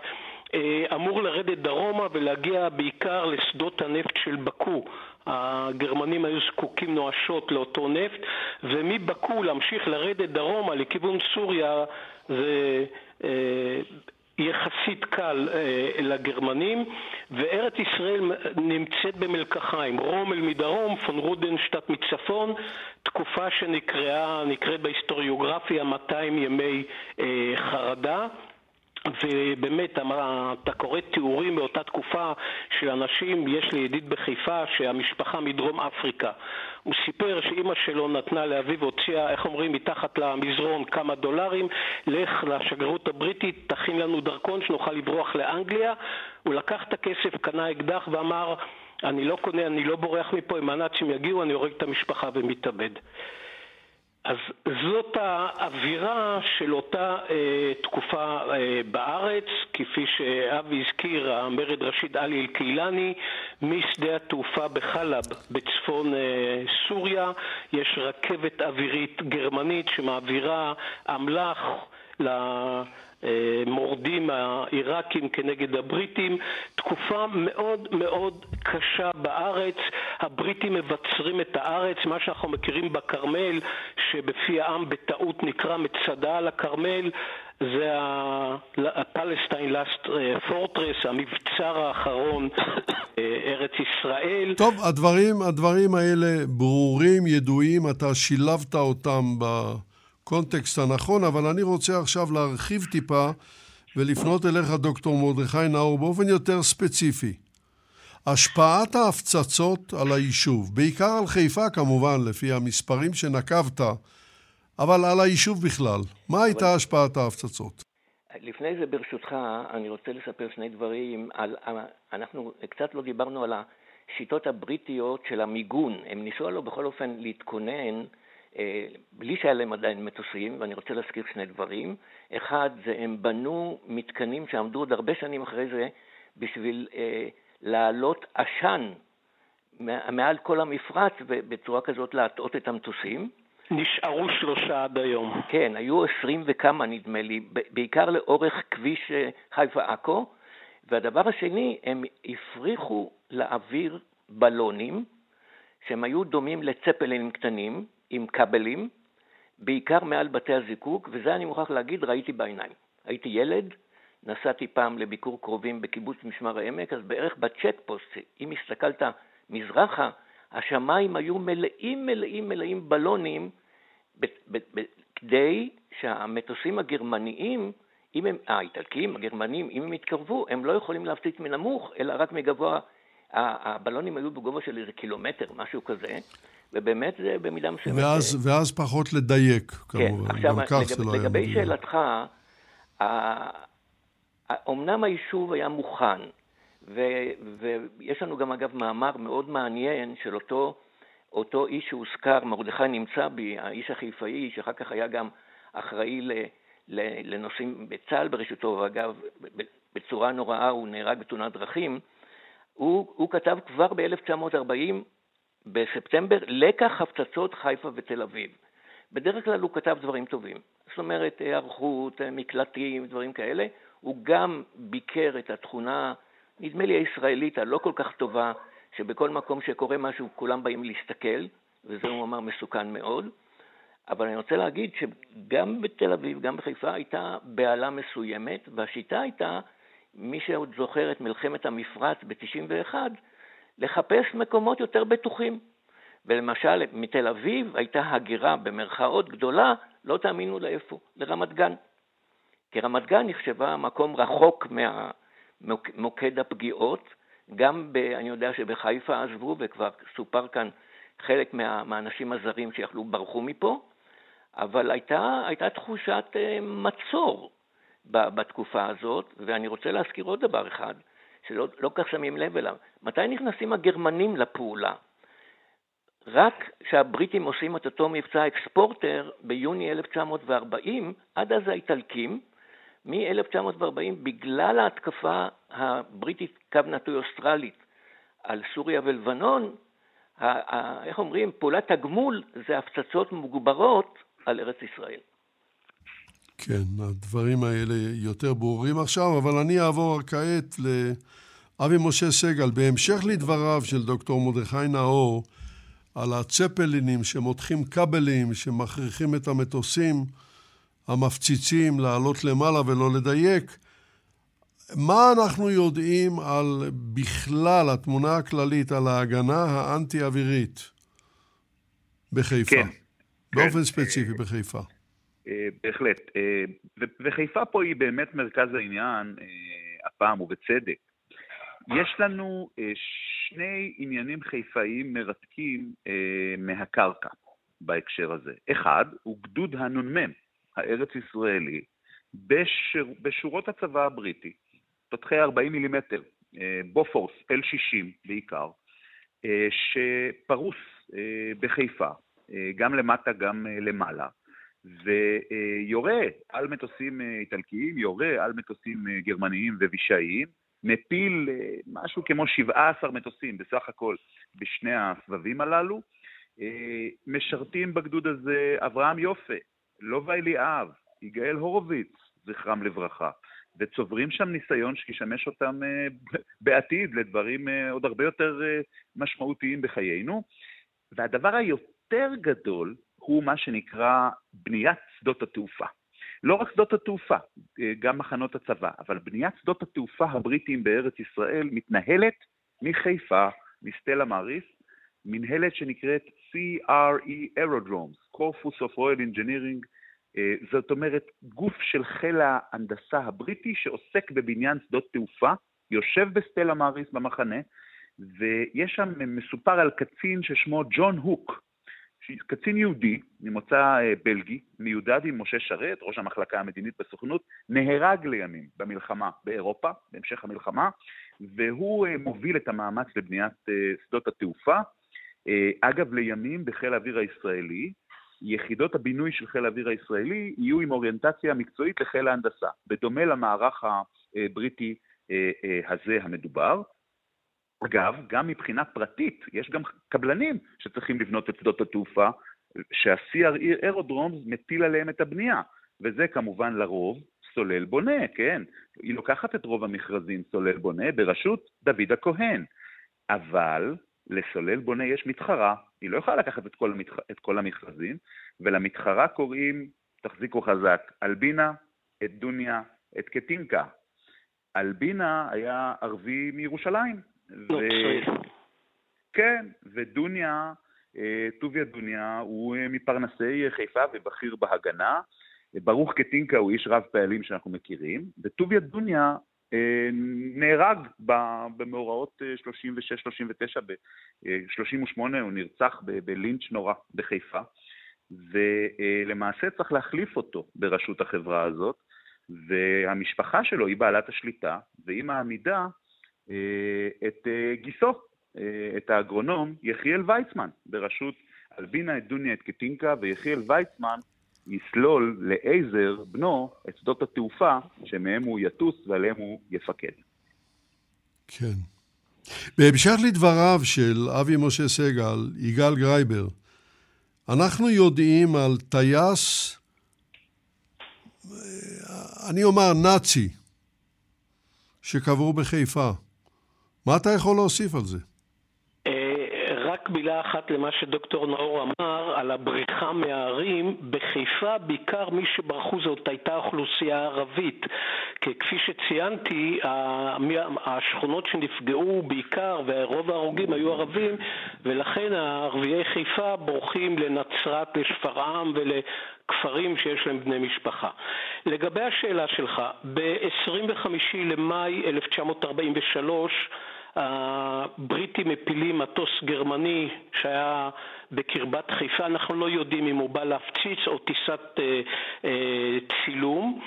אה, אמור לרדת דרומה ולהגיע בעיקר לשדות הנפט של באקו. הגרמנים היו זקוקים נואשות לאותו נפט, ומבאקו להמשיך לרדת דרומה לכיוון סוריה זה אה, יחסית קל אה, לגרמנים, וארץ ישראל נמצאת במלקחיים, רומל מדרום, פון רודנשטט מצפון, תקופה שנקראה, נקראת בהיסטוריוגרפיה 200 ימי אה, חרדה. ובאמת, אתה קורא תיאורים מאותה תקופה של אנשים, יש לי ידיד בחיפה שהמשפחה מדרום אפריקה. הוא סיפר שאימא שלו נתנה לאביו, הוציאה, איך אומרים, מתחת למזרון כמה דולרים, לך לשגרירות הבריטית, תכין לנו דרכון שנוכל לברוח לאנגליה. הוא לקח את הכסף, קנה אקדח ואמר, אני לא קונה, אני לא בורח מפה, אם הנאצים יגיעו אני הורג את המשפחה ומתאבד. אז זאת האווירה של אותה אה, תקופה אה, בארץ, כפי שאבי הזכיר, המרד רשיד עלי אל-קילני, משדה התעופה בחלב בצפון אה, סוריה, יש רכבת אווירית גרמנית שמעבירה אמל"ח ל... המורדים העיראקים כנגד הבריטים, תקופה מאוד מאוד קשה בארץ, הבריטים מבצרים את הארץ, מה שאנחנו מכירים בכרמל, שבפי העם בטעות נקרא מצדה על הכרמל, זה הפלסטיין לאסט פורטרס, המבצר האחרון, אה, ארץ ישראל. טוב, הדברים, הדברים האלה ברורים, ידועים, אתה שילבת אותם ב... הקונטקסט הנכון, אבל אני רוצה עכשיו להרחיב טיפה ולפנות אליך, דוקטור מרדכי נאור, באופן יותר ספציפי. השפעת ההפצצות על היישוב, בעיקר על חיפה כמובן, לפי המספרים שנקבת, אבל על היישוב בכלל. מה הייתה השפעת ההפצצות? לפני זה, ברשותך, אני רוצה לספר שני דברים. על, אנחנו קצת לא דיברנו על השיטות הבריטיות של המיגון. הם ניסו הלוא בכל אופן להתכונן, אה, בלי שהיה להם עדיין מטוסים, ואני רוצה להזכיר שני דברים. אחד, זה הם בנו מתקנים שעמדו עוד הרבה שנים אחרי זה בשביל אה, להעלות עשן מעל כל המפרץ ובצורה כזאת להטעות את המטוסים. נשארו שלושה עד היום. כן, היו עשרים וכמה נדמה לי, בעיקר לאורך כביש אה, חיפה-עכו, והדבר השני, הם הפריחו לאוויר בלונים, שהם היו דומים לצפלינים קטנים, עם כבלים, בעיקר מעל בתי הזיקוק, וזה אני מוכרח להגיד, ראיתי בעיניים. הייתי ילד, נסעתי פעם לביקור קרובים בקיבוץ משמר העמק, אז בערך בצ'ק פוסט, אם הסתכלת מזרחה, השמיים היו מלאים מלאים מלאים בלונים כדי שהמטוסים הגרמניים, אם הם, האיטלקים, הגרמנים, אם הם יתקרבו, הם לא יכולים להפציץ מנמוך, אלא רק מגבוה, הבלונים היו בגובה של איזה קילומטר, משהו כזה, ובאמת זה במידה מסוימת... ואז, ואז פחות לדייק, כן, כמובן. כן, עכשיו, לגב, לגבי שאלתך, אומנם היישוב היה מוכן, ו, ויש לנו גם אגב מאמר מאוד מעניין של אותו, אותו איש שהוזכר, מרדכי נמצא בי, האיש החיפאי, שאחר כך היה גם אחראי ל, ל, לנושאים בצה"ל בראשיתו, ואגב, בצורה נוראה הוא נהרג בתאונת דרכים, הוא, הוא כתב כבר ב-1940, בספטמבר, לקח הפצצות חיפה ותל אביב. בדרך כלל הוא כתב דברים טובים, זאת אומרת, היערכות, מקלטים, דברים כאלה. הוא גם ביקר את התכונה נדמה לי הישראלית הלא כל כך טובה, שבכל מקום שקורה משהו כולם באים להסתכל, וזה הוא אמר מסוכן מאוד. אבל אני רוצה להגיד שגם בתל אביב, גם בחיפה, הייתה בהלה מסוימת, והשיטה הייתה, מי שעוד זוכר את מלחמת המפרץ ב-91, לחפש מקומות יותר בטוחים. ולמשל, מתל אביב הייתה הגירה במרכאות גדולה, לא תאמינו לאיפה, לרמת גן. כי רמת גן נחשבה מקום רחוק מה, מוקד הפגיעות. גם, ב, אני יודע שבחיפה עזבו, וכבר סופר כאן חלק מה, מהאנשים הזרים שיכלו ברחו מפה, אבל הייתה, הייתה תחושת אה, מצור בתקופה הזאת, ואני רוצה להזכיר עוד דבר אחד, שלא לא כך שמים לב אליו. מתי נכנסים הגרמנים לפעולה? רק כשהבריטים עושים את אותו מבצע אקספורטר ביוני 1940, עד אז האיטלקים, מ-1940, בגלל ההתקפה הבריטית, קו נטוי אוסטרלית, על סוריה ולבנון, איך אומרים, פעולת הגמול זה הפצצות מוגברות על ארץ ישראל. כן, הדברים האלה יותר ברורים עכשיו, אבל אני אעבור כעת לאבי משה סגל. בהמשך לדבריו של דוקטור מרדכי נאור על הצפלינים שמותחים כבלים, שמכריחים את המטוסים, המפציצים לעלות למעלה ולא לדייק. מה אנחנו יודעים על בכלל התמונה הכללית על ההגנה האנטי-אווירית בחיפה? כן. באופן כן. ספציפי אה, בחיפה. אה, בהחלט. אה, וחיפה פה היא באמת מרכז העניין, הפעם ובצדק. יש לנו שני עניינים חיפאיים מרתקים מהקרקע בהקשר הזה. אחד הוא גדוד הנ"מ, הארץ ישראלי בשור, בשורות הצבא הבריטי, תותחי 40 מילימטר, אה, בופורס L60 בעיקר, אה, שפרוס אה, בחיפה, גם למטה גם למעלה, ויורה על מטוסים איטלקיים, יורה על מטוסים גרמניים ווישאיים, מפיל משהו כמו 17 מטוסים בסך הכל בשני הסבבים הללו. משרתים בגדוד הזה אברהם יופה, לובה אליאב, יגאל הורוביץ, זכרם לברכה, וצוברים שם ניסיון שישמש אותם אה, בעתיד לדברים אה, עוד הרבה יותר אה, משמעותיים בחיינו. והדבר היותר גדול הוא מה שנקרא בניית שדות התעופה. לא רק שדות התעופה, גם מחנות הצבא, אבל בניית שדות התעופה הבריטיים בארץ ישראל מתנהלת מחיפה, מסטלה מאריס, מנהלת שנקראת CRE Aerodromes, Corpus of Royal Engineering, אה, זאת אומרת גוף של חיל ההנדסה הבריטי שעוסק בבניין שדות תעופה, יושב בסטלה מאריס במחנה, ויש שם, מסופר על קצין ששמו ג'ון הוק, קצין יהודי ממוצא אה, בלגי, מיודד עם משה שרת, ראש המחלקה המדינית בסוכנות, נהרג לימים במלחמה באירופה, בהמשך המלחמה, והוא אה, מוביל את המאמץ לבניית אה, שדות התעופה. אגב, לימים בחיל האוויר הישראלי, יחידות הבינוי של חיל האוויר הישראלי יהיו עם אוריינטציה מקצועית לחיל ההנדסה, בדומה למערך הבריטי הזה המדובר. אגב, גם מבחינה פרטית, יש גם קבלנים שצריכים לבנות את שדות התעופה, שה-CRE אירודרום מטיל עליהם את הבנייה, וזה כמובן לרוב סולל בונה, כן? היא לוקחת את רוב המכרזים סולל בונה בראשות דוד הכהן, אבל לסולל בונה יש מתחרה, היא לא יכולה לקחת את כל, המתח... את כל המכרזים, ולמתחרה קוראים, תחזיקו חזק, אלבינה, את דוניה, את קטינקה. אלבינה היה ערבי מירושלים, ו... כן, ודוניה, אה, טוביה דוניה, הוא אה, מפרנסי חיפה ובכיר בהגנה. ברוך קטינקה הוא איש רב פעלים שאנחנו מכירים, וטוביה דוניה אה, נהרג במאורעות 36-39, ב-38 הוא נרצח בלינץ' נורא בחיפה, ולמעשה צריך להחליף אותו בראשות החברה הזאת, והמשפחה שלו היא בעלת השליטה, והיא מעמידה אה, את אה, גיסו, אה, את האגרונום יחיאל ויצמן, בראשות אלבינה, את דוניה, את קטינקה, ויחיאל ויצמן יסלול לעזר, בנו, את שדות התעופה שמהם הוא יטוס ועליהם הוא יפקד. כן. בהמשך לדבריו של אבי משה סגל, יגאל גרייבר, אנחנו יודעים על טייס, אני אומר נאצי, שקבור בחיפה. מה אתה יכול להוסיף על זה? מילה אחת למה שדוקטור נאור אמר על הבריחה מהערים. בחיפה בעיקר מי שברחו זאת הייתה אוכלוסייה ערבית. כי כפי שציינתי, השכונות שנפגעו בעיקר, ורוב ההרוגים היו ערבים, ולכן ערביי חיפה בורחים לנצרת, לשפרעם ול... כפרים שיש להם בני משפחה. לגבי השאלה שלך, ב-25 למאי 1943 הבריטים מפילים מטוס גרמני שהיה בקרבת חיפה, אנחנו לא יודעים אם הוא בא להפציץ או טיסת אה, אה, צילום,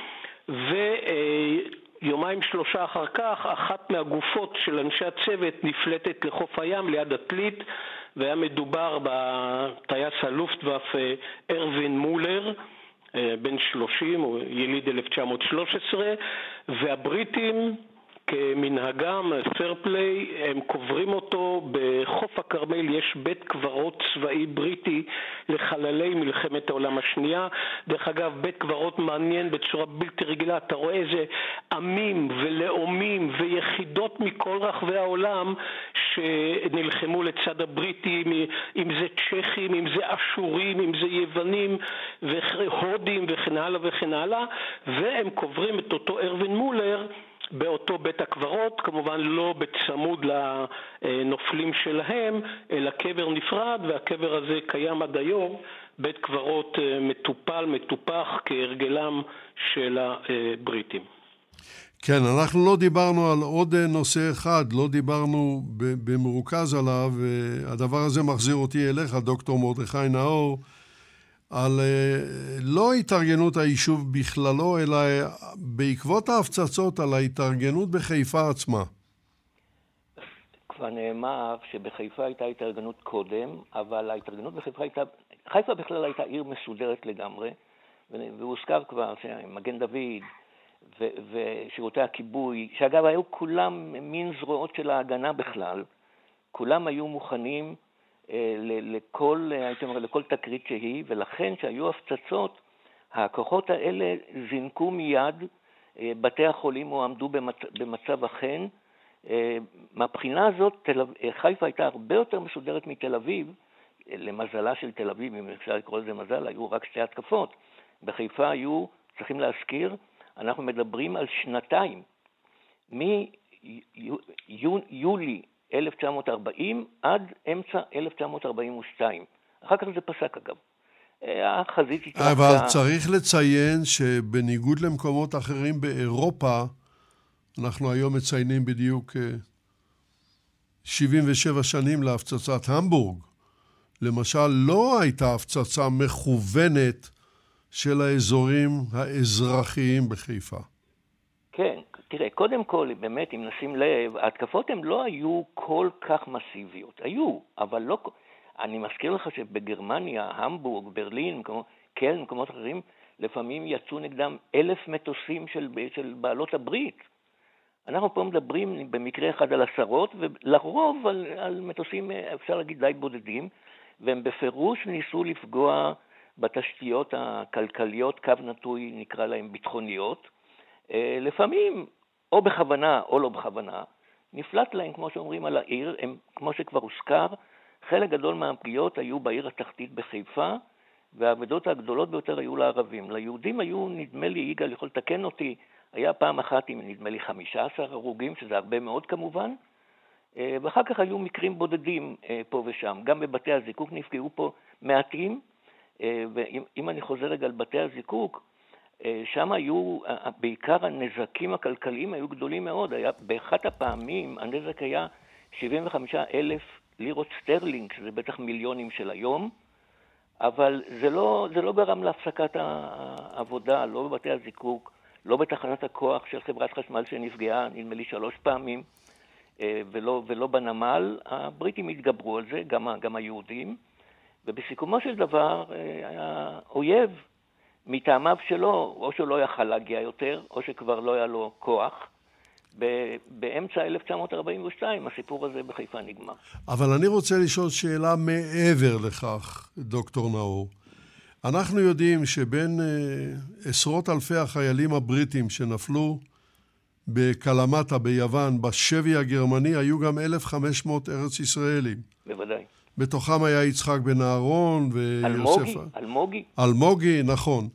ויומיים שלושה אחר כך אחת מהגופות של אנשי הצוות נפלטת לחוף הים ליד עתלית והיה מדובר בטייס הלופטוואפה ארווין מולר אה, בן 30, הוא יליד 1913, והבריטים כמנהגם, פייר פליי, הם קוברים אותו. בחוף הכרמל, יש בית קברות צבאי בריטי לחללי מלחמת העולם השנייה. דרך אגב, בית קברות מעניין בצורה בלתי רגילה, אתה רואה איזה עמים ולאומים ויחידות מכל רחבי העולם שנלחמו לצד הבריטים, אם זה צ'כים, אם זה אשורים, אם זה יוונים והודים וכן הלאה וכן הלאה, והם קוברים את אותו ארווין מולר באותו בית הקברות, כמובן לא בצמוד לנופלים שלהם, אלא קבר נפרד, והקבר הזה קיים עד היום, בית קברות אה, מטופל, מטופח, כהרגלם של הבריטים. כן, אנחנו לא דיברנו על עוד נושא אחד, לא דיברנו במרוכז עליו, והדבר הזה מחזיר אותי אליך, דוקטור מרדכי נאור. על אה, לא התארגנות היישוב בכללו, אלא בעקבות ההפצצות על ההתארגנות בחיפה עצמה. כבר נאמר שבחיפה הייתה התארגנות קודם, אבל ההתארגנות בחיפה הייתה... חיפה בכלל הייתה עיר מסודרת לגמרי, והוזכר כבר שמגן דוד ו- ושירותי הכיבוי, שאגב היו כולם מין זרועות של ההגנה בכלל, כולם היו מוכנים אה, לכל, הייתי אומר, לכל תקרית שהיא, ולכן כשהיו הפצצות, הכוחות האלה זינקו מיד, אה, בתי החולים הועמדו במצ... במצב החן. אה, מהבחינה הזאת. חיפה הייתה הרבה יותר מסודרת מתל אביב, למזלה של תל אביב, אם אפשר לקרוא לזה מזל, היו רק שתי התקפות. בחיפה היו, צריכים להזכיר, אנחנו מדברים על שנתיים, מיולי 1940 עד אמצע 1942. אחר כך זה פסק אגב. החזית התרחקה... אבל צריך לציין שבניגוד למקומות אחרים באירופה, אנחנו היום מציינים בדיוק 77 שנים להפצצת המבורג, למשל, לא הייתה הפצצה מכוונת של האזורים האזרחיים בחיפה. כן, קודם כל, באמת, אם נשים לב, ההתקפות הן לא היו כל כך מסיביות. היו, אבל לא... אני מזכיר לך שבגרמניה, המבורג, ברלין, קלן, מקומות אחרים, לפעמים יצאו נגדם אלף מטוסים של, של בעלות הברית. אנחנו פה מדברים במקרה אחד על עשרות, ולרוב על, על מטוסים, אפשר להגיד, די בודדים, והם בפירוש ניסו לפגוע בתשתיות הכלכליות, קו נטוי, נקרא להן ביטחוניות. אה, לפעמים, או בכוונה או לא בכוונה, נפלט להם, כמו שאומרים, על העיר. הם, כמו שכבר הוזכר, חלק גדול מהפגיעות היו בעיר התחתית בחיפה, והאבדות הגדולות ביותר היו לערבים. ליהודים היו, נדמה לי, יגאל יכול לתקן אותי, היה פעם אחת עם נדמה לי 15 הרוגים, שזה הרבה מאוד כמובן, אה, ואחר כך היו מקרים בודדים אה, פה ושם. גם בבתי הזיקוק נפגעו פה מעטים, אה, ואם אני חוזר רגע על בתי הזיקוק, שם היו, בעיקר הנזקים הכלכליים היו גדולים מאוד. היה, באחת הפעמים הנזק היה 75 אלף לירות סטרלינג, שזה בטח מיליונים של היום, אבל זה לא, זה לא גרם להפסקת העבודה, לא בבתי הזיקוק, לא בתחנת הכוח של חברת חשמל שנפגעה, נדמה לי שלוש פעמים, אה, ולא, ולא בנמל. הבריטים התגברו על זה, גם, גם היהודים, ובסיכומו של דבר היה אה, אויב מטעמיו שלו, או שהוא לא יכל להגיע יותר, או שכבר לא היה לו כוח. באמצע 1942 הסיפור הזה בחיפה נגמר. אבל אני רוצה לשאול שאלה מעבר לכך, דוקטור נאור. אנחנו יודעים שבין uh, עשרות אלפי החיילים הבריטים שנפלו בקלמטה ביוון, בשבי הגרמני, היו גם 1,500 ארץ ישראלים. בוודאי. בתוכם היה יצחק בן אהרון ויוסף... אלמוגי, אלמוגי. אלמוגי, נכון.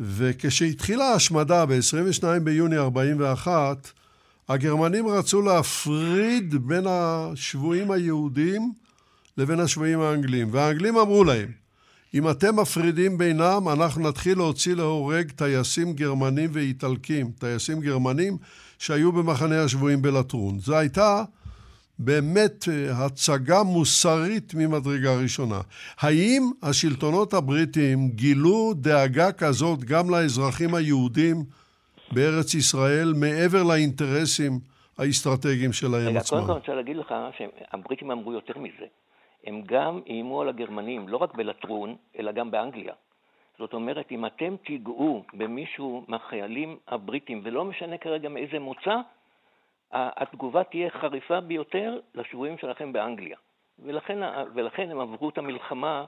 וכשהתחילה ההשמדה ב-22 ביוני 41, הגרמנים רצו להפריד בין השבויים היהודים לבין השבויים האנגלים, והאנגלים אמרו להם, אם אתם מפרידים בינם, אנחנו נתחיל להוציא להורג טייסים גרמנים ואיטלקים, טייסים גרמנים שהיו במחנה השבויים בלטרון. זו הייתה באמת אה, הצגה מוסרית ממדרגה ראשונה. האם השלטונות הבריטים גילו דאגה כזאת גם לאזרחים היהודים בארץ ישראל, מעבר לאינטרסים האסטרטגיים שלהם רגע, עצמם? רגע, קודם כל אני רוצה להגיד לך שהבריטים אמרו יותר מזה. הם גם איימו על הגרמנים, לא רק בלטרון, אלא גם באנגליה. זאת אומרת, אם אתם תיגעו במישהו מהחיילים הבריטים, ולא משנה כרגע מאיזה מוצא, התגובה תהיה חריפה ביותר לשבויים שלכם באנגליה. ולכן, ולכן הם עברו את המלחמה,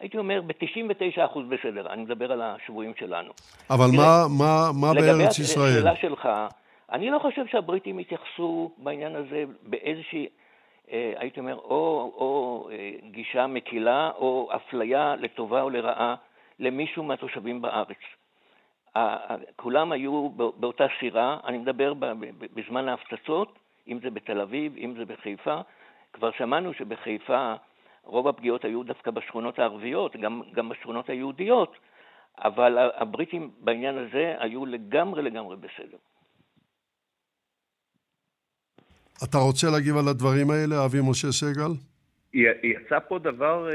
הייתי אומר, ב-99% בסדר, אני מדבר על השבויים שלנו. אבל תראה, מה, מה, מה בארץ ישראל? לגבי השאלה שלך, אני לא חושב שהבריטים התייחסו בעניין הזה באיזושהי, אה, הייתי אומר, או, או אה, גישה מקילה, או אפליה לטובה או לרעה למישהו מהתושבים בארץ. כולם היו באותה סירה, אני מדבר בזמן ההפצצות, אם זה בתל אביב, אם זה בחיפה. כבר שמענו שבחיפה רוב הפגיעות היו דווקא בשכונות הערביות, גם, גם בשכונות היהודיות, אבל הבריטים בעניין הזה היו לגמרי לגמרי בסדר. אתה רוצה להגיב על הדברים האלה, אבי משה סגל? יצא פה דבר, אה,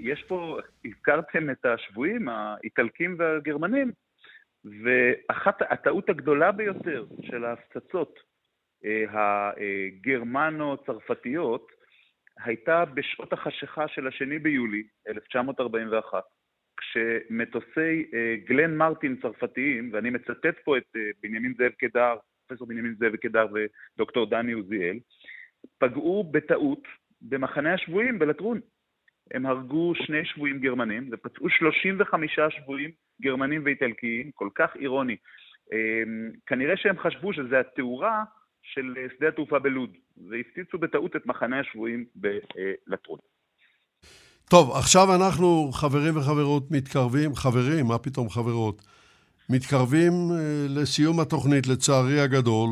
יש פה, הזכרתם את השבויים, האיטלקים והגרמנים, ואחת הטעות הגדולה ביותר של ההפצצות אה, הגרמנו-צרפתיות הייתה בשעות החשיכה של השני ביולי 1941, כשמטוסי אה, גלן מרטין צרפתיים, ואני מצטט פה את אה, בנימין זאב קדר, פרופסור בנימין זאב קדר ודוקטור דני עוזיאל, פגעו בטעות במחנה השבויים בלטרון. הם הרגו שני שבויים גרמנים ופצעו 35 שבויים גרמנים ואיטלקיים, כל כך אירוני. אמ, כנראה שהם חשבו שזה התאורה של שדה התעופה בלוד, והפציצו בטעות את מחנה השבויים בלטרון. טוב, עכשיו אנחנו, חברים וחברות, מתקרבים, חברים, מה פתאום חברות? מתקרבים אה, לסיום התוכנית, לצערי הגדול,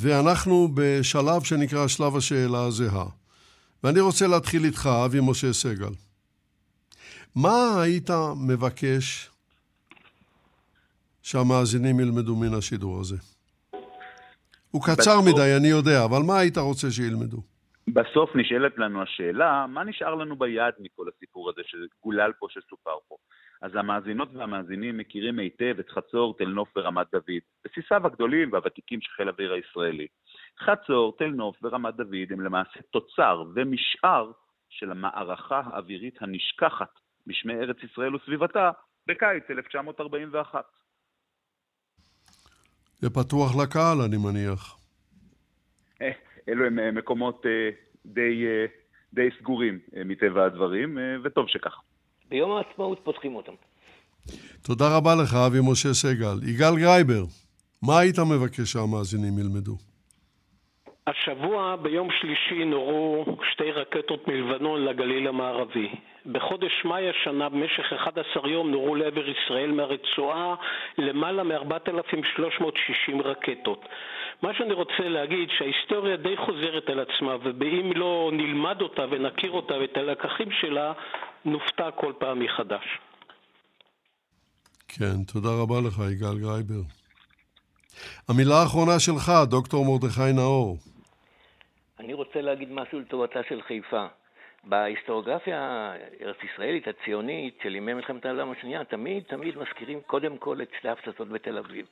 ואנחנו בשלב שנקרא שלב השאלה הזהה. ואני רוצה להתחיל איתך, אבי משה סגל. מה היית מבקש שהמאזינים ילמדו מן השידור הזה? הוא קצר בסוף, מדי, אני יודע, אבל מה היית רוצה שילמדו? בסוף נשאלת לנו השאלה, מה נשאר לנו ביד מכל הסיפור הזה שגולל פה, שסופר פה? אז המאזינות והמאזינים מכירים היטב את חצור, תל נוף ורמת דוד, בסיסיו הגדולים והוותיקים של חיל האוויר הישראלי. חצור, תל נוף ורמת דוד הם למעשה תוצר ומשאר של המערכה האווירית הנשכחת בשמי ארץ ישראל וסביבתה בקיץ 1941. זה פתוח לקהל, אני מניח. אה, אלו הם אה, מקומות אה, די, די סגורים מטבע הדברים, וטוב שכך. ביום העצמאות פותחים אותם. תודה רבה לך, אבי משה סגל. יגאל גרייבר, מה היית מבקש שהמאזינים ילמדו? השבוע ביום שלישי נורו שתי רקטות מלבנון לגליל המערבי. בחודש מאי השנה במשך 11 יום נורו לעבר ישראל מהרצועה למעלה מ-4,360 רקטות. מה שאני רוצה להגיד שההיסטוריה די חוזרת על עצמה ואם לא נלמד אותה ונכיר אותה ואת הלקחים שלה נופתע כל פעם מחדש. כן, תודה רבה לך יגאל גרייבר. המילה האחרונה שלך, דוקטור מרדכי נאור. אני רוצה להגיד משהו לטובתה של חיפה. בהיסטוריוגרפיה הארץ ישראלית הציונית של ימי מלחמת העולם השנייה תמיד תמיד מזכירים קודם כל את שתי ההפצצות בתל אביב.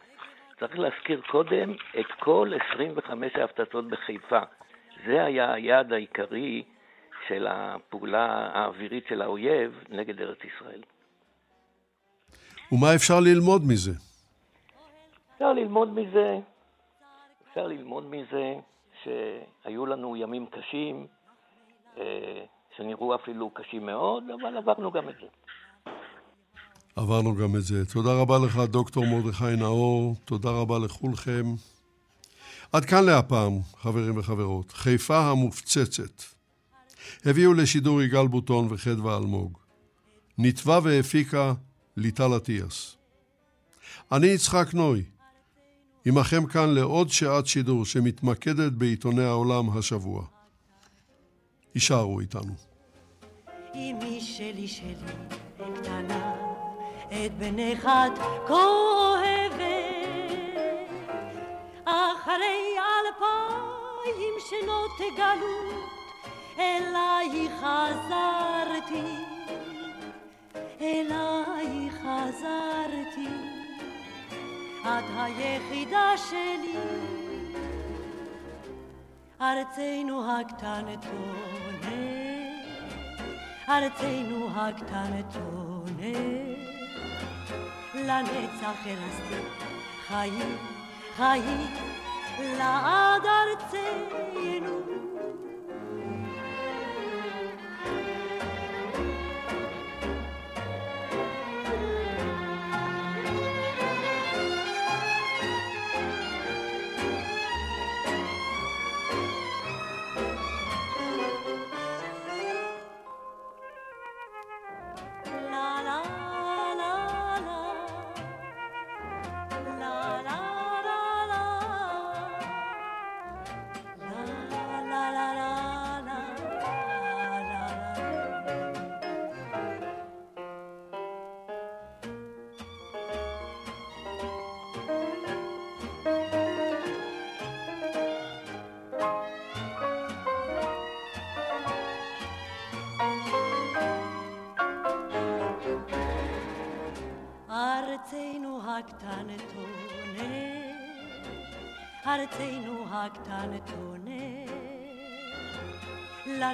צריך להזכיר קודם את כל 25 ההפצצות בחיפה. זה היה היעד העיקרי של הפעולה האווירית של האויב נגד ארץ ישראל. ומה אפשר ללמוד מזה? אפשר ללמוד מזה, אפשר ללמוד מזה שהיו לנו ימים קשים, אה, שנראו אפילו קשים מאוד, אבל עברנו גם את זה. עברנו גם את זה. תודה רבה לך, דוקטור מרדכי נאור, תודה רבה לכולכם. עד כאן להפעם, חברים וחברות. חיפה המופצצת. הביאו לשידור יגאל בוטון וחדווה אלמוג. ניתבה והפיקה ליטל אטיאס. אני יצחק נוי. עמכם כאן לעוד שעת שידור שמתמקדת בעיתוני העולם השבוע. יישארו איתנו. אמי שלי שלי קטנה, את בנך את כה אוהבת, אחרי אלפיים שנות גלות, אליי חזרתי, אליי חזרתי, את היחידה שלי. ארצנו הקטנטונת, ארצנו הקטנטונת, לנצח ארסתי חיים, חיים, לעד. ארצנו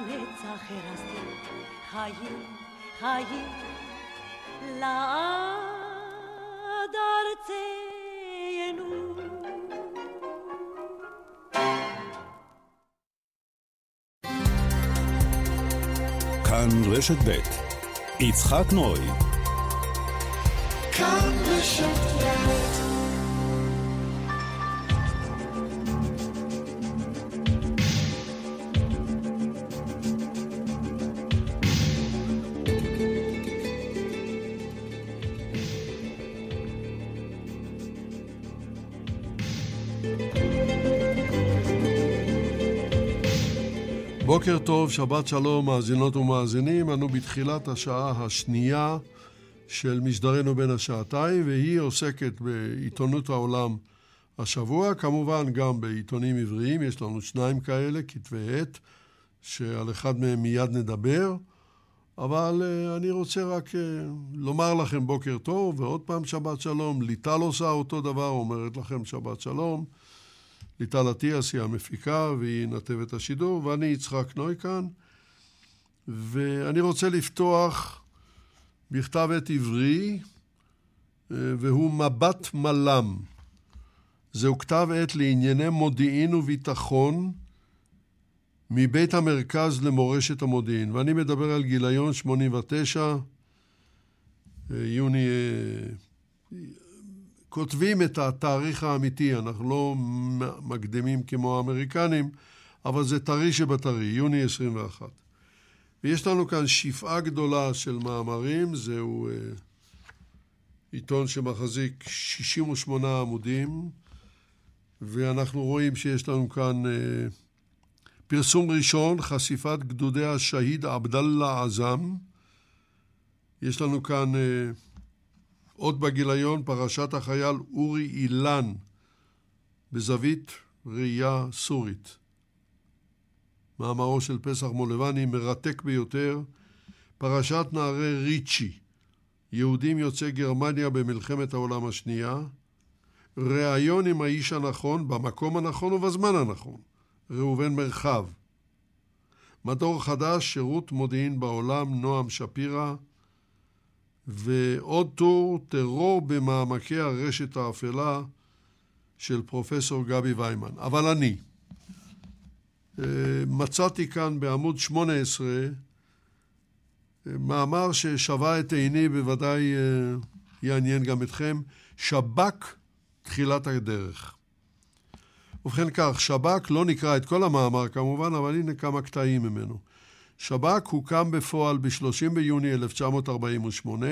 לנצח הרסתי חיים, חיים, לעד ארצנו. כאן רשת ב' יצחק נוי. כאן רשת ב' בוקר טוב, שבת שלום, מאזינות ומאזינים. אנו בתחילת השעה השנייה של משדרנו בין השעתיים, והיא עוסקת בעיתונות העולם השבוע, כמובן גם בעיתונים עבריים, יש לנו שניים כאלה, כתבי עת, שעל אחד מהם מיד נדבר, אבל uh, אני רוצה רק uh, לומר לכם בוקר טוב, ועוד פעם שבת שלום. ליטל עושה אותו דבר, אומרת לכם שבת שלום. ליטל אטיאס היא המפיקה והיא נתבת השידור, ואני יצחק נויקן, ואני רוצה לפתוח בכתב עת עברי, uh, והוא מבט מלם. זהו כתב עת לענייני מודיעין וביטחון מבית המרכז למורשת המודיעין, ואני מדבר על גיליון 89, יוני, כותבים את התאריך האמיתי, אנחנו לא מקדימים כמו האמריקנים, אבל זה טרי שבטרי, יוני 21. ויש לנו כאן שפעה גדולה של מאמרים, זהו עיתון שמחזיק 68 עמודים, ואנחנו רואים שיש לנו כאן אה, פרסום ראשון, חשיפת גדודי השהיד עבדאללה עזאם. יש לנו כאן אה, עוד בגיליון, פרשת החייל אורי אילן, בזווית ראייה סורית. מאמרו של פסח מולבני, מרתק ביותר, פרשת נערי ריצ'י, יהודים יוצאי גרמניה במלחמת העולם השנייה, ראיון עם האיש הנכון, במקום הנכון ובזמן הנכון, ראובן מרחב. מדור חדש, שירות מודיעין בעולם, נועם שפירא, ועוד טור, טרור במעמקי הרשת האפלה של פרופסור גבי ויימן. אבל אני אה, מצאתי כאן בעמוד 18 אה, מאמר ששווה את עיני, בוודאי אה, יעניין גם אתכם, שב"כ תחילת הדרך. ובכן כך, שב"כ לא נקרא את כל המאמר כמובן, אבל הנה כמה קטעים ממנו. שב"כ הוקם בפועל ב-30 ביוני 1948,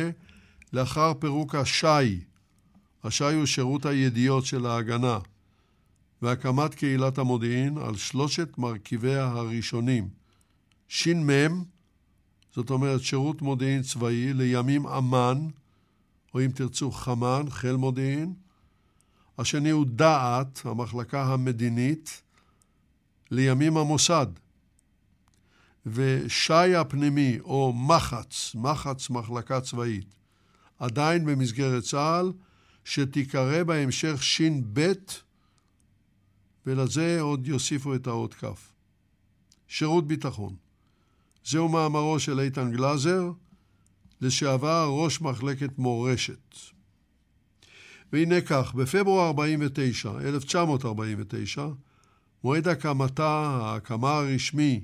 לאחר פירוק הש"י, הש"י הוא שירות הידיעות של ההגנה, והקמת קהילת המודיעין על שלושת מרכיביה הראשונים. ש"מ, זאת אומרת שירות מודיעין צבאי, לימים אמ"ן, או אם תרצו חמ"ן, חיל מודיעין, השני הוא דעת, המחלקה המדינית, לימים המוסד. ושי הפנימי, או מח"צ, מח"צ מחלקה צבאית, עדיין במסגרת צה"ל, שתיקרא בהמשך ש"ב, ולזה עוד יוסיפו את האות כ'. שירות ביטחון. זהו מאמרו של איתן גלזר, לשעבר ראש מחלקת מורשת. והנה כך, בפברואר 49, 1949, מועד הקמתה, ההקמה הרשמי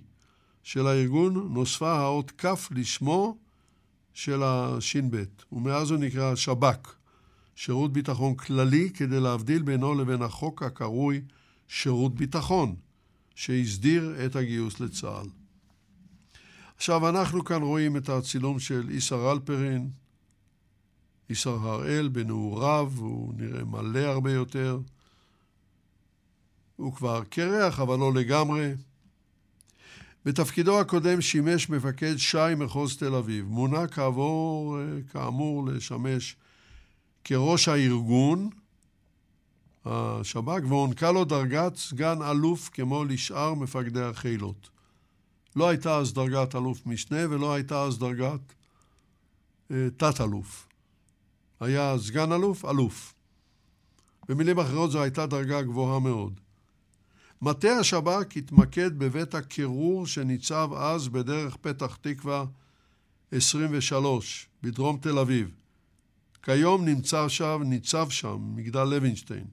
של הארגון, נוספה האות כ' לשמו של הש"ב, ומאז הוא נקרא שב"כ, שירות ביטחון כללי, כדי להבדיל בינו לבין החוק הקרוי שירות ביטחון, שהסדיר את הגיוס לצה"ל. עכשיו, אנחנו כאן רואים את הצילום של איסר אלפרין, איסר הראל בנעוריו, הוא נראה מלא הרבה יותר. הוא כבר קרח, אבל לא לגמרי. בתפקידו הקודם שימש מפקד ש"י מחוז תל אביב. מונה כעבור, כאמור, לשמש כראש הארגון, השב"כ, והוענקה לו דרגת סגן אלוף כמו לשאר מפקדי החילות. לא הייתה אז דרגת אלוף משנה ולא הייתה אז דרגת אה, תת-אלוף. היה סגן אלוף, אלוף. במילים אחרות זו הייתה דרגה גבוהה מאוד. מטה השב"כ התמקד בבית הקירור שניצב אז בדרך פתח תקווה 23 בדרום תל אביב. כיום נמצא שם, ניצב שם מגדל לוינשטיין.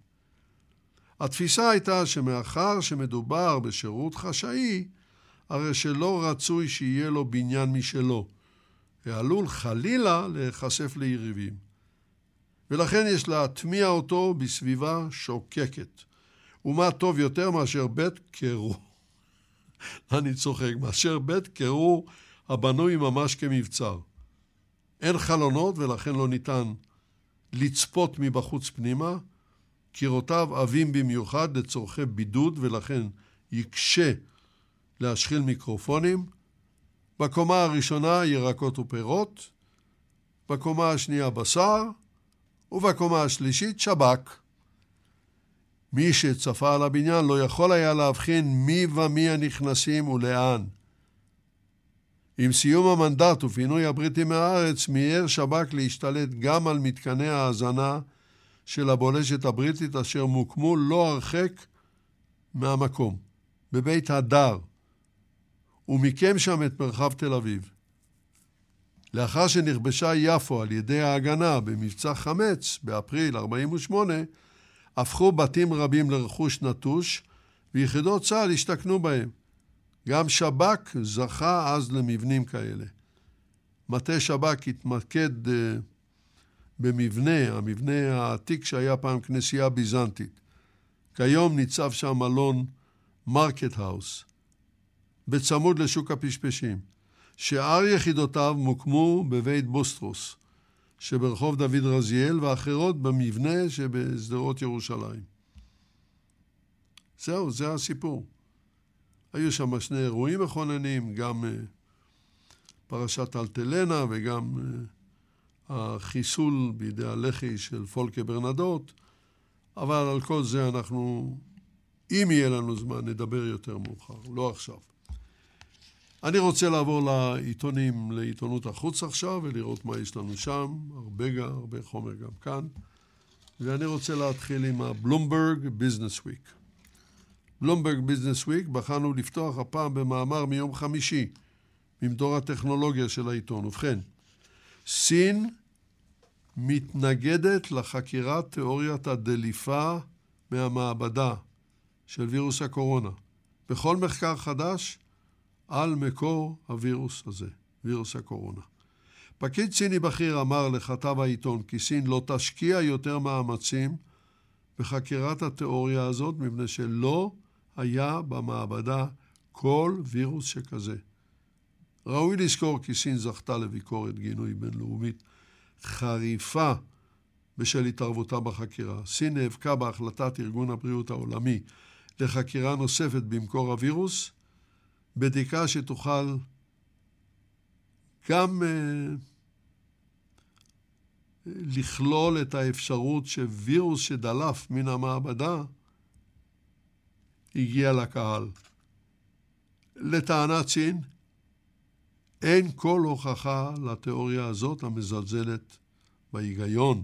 התפיסה הייתה שמאחר שמדובר בשירות חשאי, הרי שלא רצוי שיהיה לו בניין משלו, העלול חלילה להיחשף ליריבים. ולכן יש להטמיע אותו בסביבה שוקקת. ומה טוב יותר מאשר בית קירור, אני צוחק, מאשר בית קירור הבנוי ממש כמבצר. אין חלונות ולכן לא ניתן לצפות מבחוץ פנימה, קירותיו עבים במיוחד לצורכי בידוד ולכן יקשה להשחיל מיקרופונים. בקומה הראשונה ירקות ופירות, בקומה השנייה בשר, ובקומה השלישית שב"כ. מי שצפה על הבניין לא יכול היה להבחין מי ומי הנכנסים ולאן. עם סיום המנדט ופינוי הבריטים מהארץ, מיהר שב"כ להשתלט גם על מתקני ההאזנה של הבולשת הבריטית אשר מוקמו לא הרחק מהמקום, בבית הדר, ומיקם שם את מרחב תל אביב. לאחר שנכבשה יפו על ידי ההגנה במבצע חמץ באפריל 48', הפכו בתים רבים לרכוש נטוש, ויחידות צה"ל השתכנו בהם. גם שב"כ זכה אז למבנים כאלה. מטה שב"כ התמקד אה, במבנה, המבנה העתיק שהיה פעם כנסייה ביזנטית. כיום ניצב שם מלון Market House, בצמוד לשוק הפשפשים. שאר יחידותיו מוקמו בבית בוסטרוס, שברחוב דוד רזיאל, ואחרות במבנה שבשדרות ירושלים. זהו, זה הסיפור. היו שם שני אירועים מכוננים, גם uh, פרשת אלטלנה וגם uh, החיסול בידי הלח"י של פולקה ברנדוט, אבל על כל זה אנחנו, אם יהיה לנו זמן, נדבר יותר מאוחר, לא עכשיו. אני רוצה לעבור לעיתונים, לעיתונות החוץ עכשיו, ולראות מה יש לנו שם, הרבה, הרבה חומר גם כאן. ואני רוצה להתחיל עם הבלומברג ביזנס וויק. בלומברג ביזנס וויק בחרנו לפתוח הפעם במאמר מיום חמישי, ממדור הטכנולוגיה של העיתון. ובכן, סין מתנגדת לחקירת תיאוריית הדליפה מהמעבדה של וירוס הקורונה. בכל מחקר חדש על מקור הווירוס הזה, וירוס הקורונה. פקיד סיני בכיר אמר לכתב העיתון כי סין לא תשקיע יותר מאמצים בחקירת התיאוריה הזאת, מפני שלא היה במעבדה כל וירוס שכזה. ראוי לזכור כי סין זכתה לביקורת גינוי בינלאומית חריפה בשל התערבותה בחקירה. סין נאבקה בהחלטת ארגון הבריאות העולמי לחקירה נוספת במקור הווירוס, בדיקה שתוכל גם uh, לכלול את האפשרות שווירוס שדלף מן המעבדה הגיע לקהל. לטענת סין, אין כל הוכחה לתיאוריה הזאת המזלזלת בהיגיון.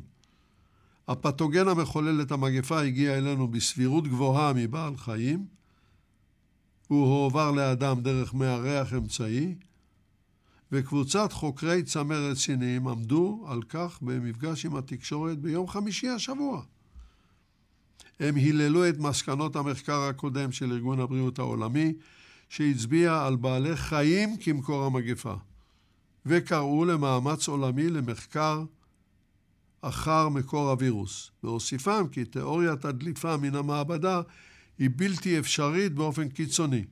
הפתוגן המחולל את המגפה הגיע אלינו בסבירות גבוהה מבעל חיים, הוא הועבר לאדם דרך מארח אמצעי, וקבוצת חוקרי צמרת סיניים עמדו על כך במפגש עם התקשורת ביום חמישי השבוע. הם היללו את מסקנות המחקר הקודם של ארגון הבריאות העולמי, שהצביע על בעלי חיים כמקור המגפה, וקראו למאמץ עולמי למחקר אחר מקור הווירוס, והוסיפם כי תיאוריית הדליפה מן המעבדה היא בלתי אפשרית באופן קיצוני.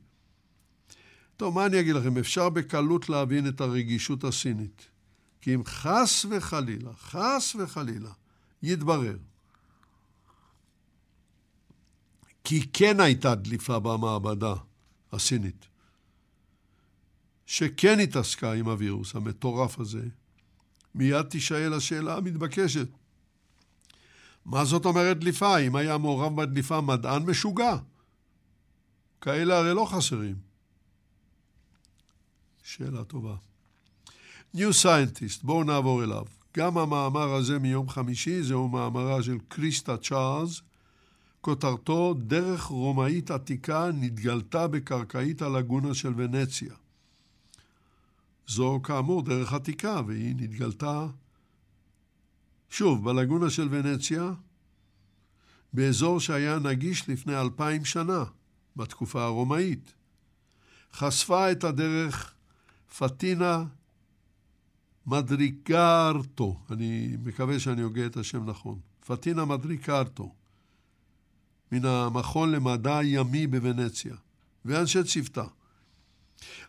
טוב, מה אני אגיד לכם? אפשר בקלות להבין את הרגישות הסינית. כי אם חס וחלילה, חס וחלילה, יתברר כי כן הייתה דליפה במעבדה הסינית, שכן התעסקה עם הווירוס המטורף הזה, מיד תישאל השאלה המתבקשת. מה זאת אומרת דליפה? אם היה מעורב בדליפה מדען משוגע. כאלה הרי לא חסרים. שאלה טובה. New Scientist, בואו נעבור אליו. גם המאמר הזה מיום חמישי, זהו מאמרה של קריסטה צ'ארלס, כותרתו דרך רומאית עתיקה נתגלתה בקרקעית הלגונה של ונציה. זו כאמור דרך עתיקה, והיא נתגלתה שוב, בלגונה של ונציה, באזור שהיה נגיש לפני אלפיים שנה, בתקופה הרומאית. חשפה את הדרך פטינה מדריקרטו, אני מקווה שאני הוגה את השם נכון, פטינה מדריקרטו, מן המכון למדע ימי בוונציה, ואנשי צוותה.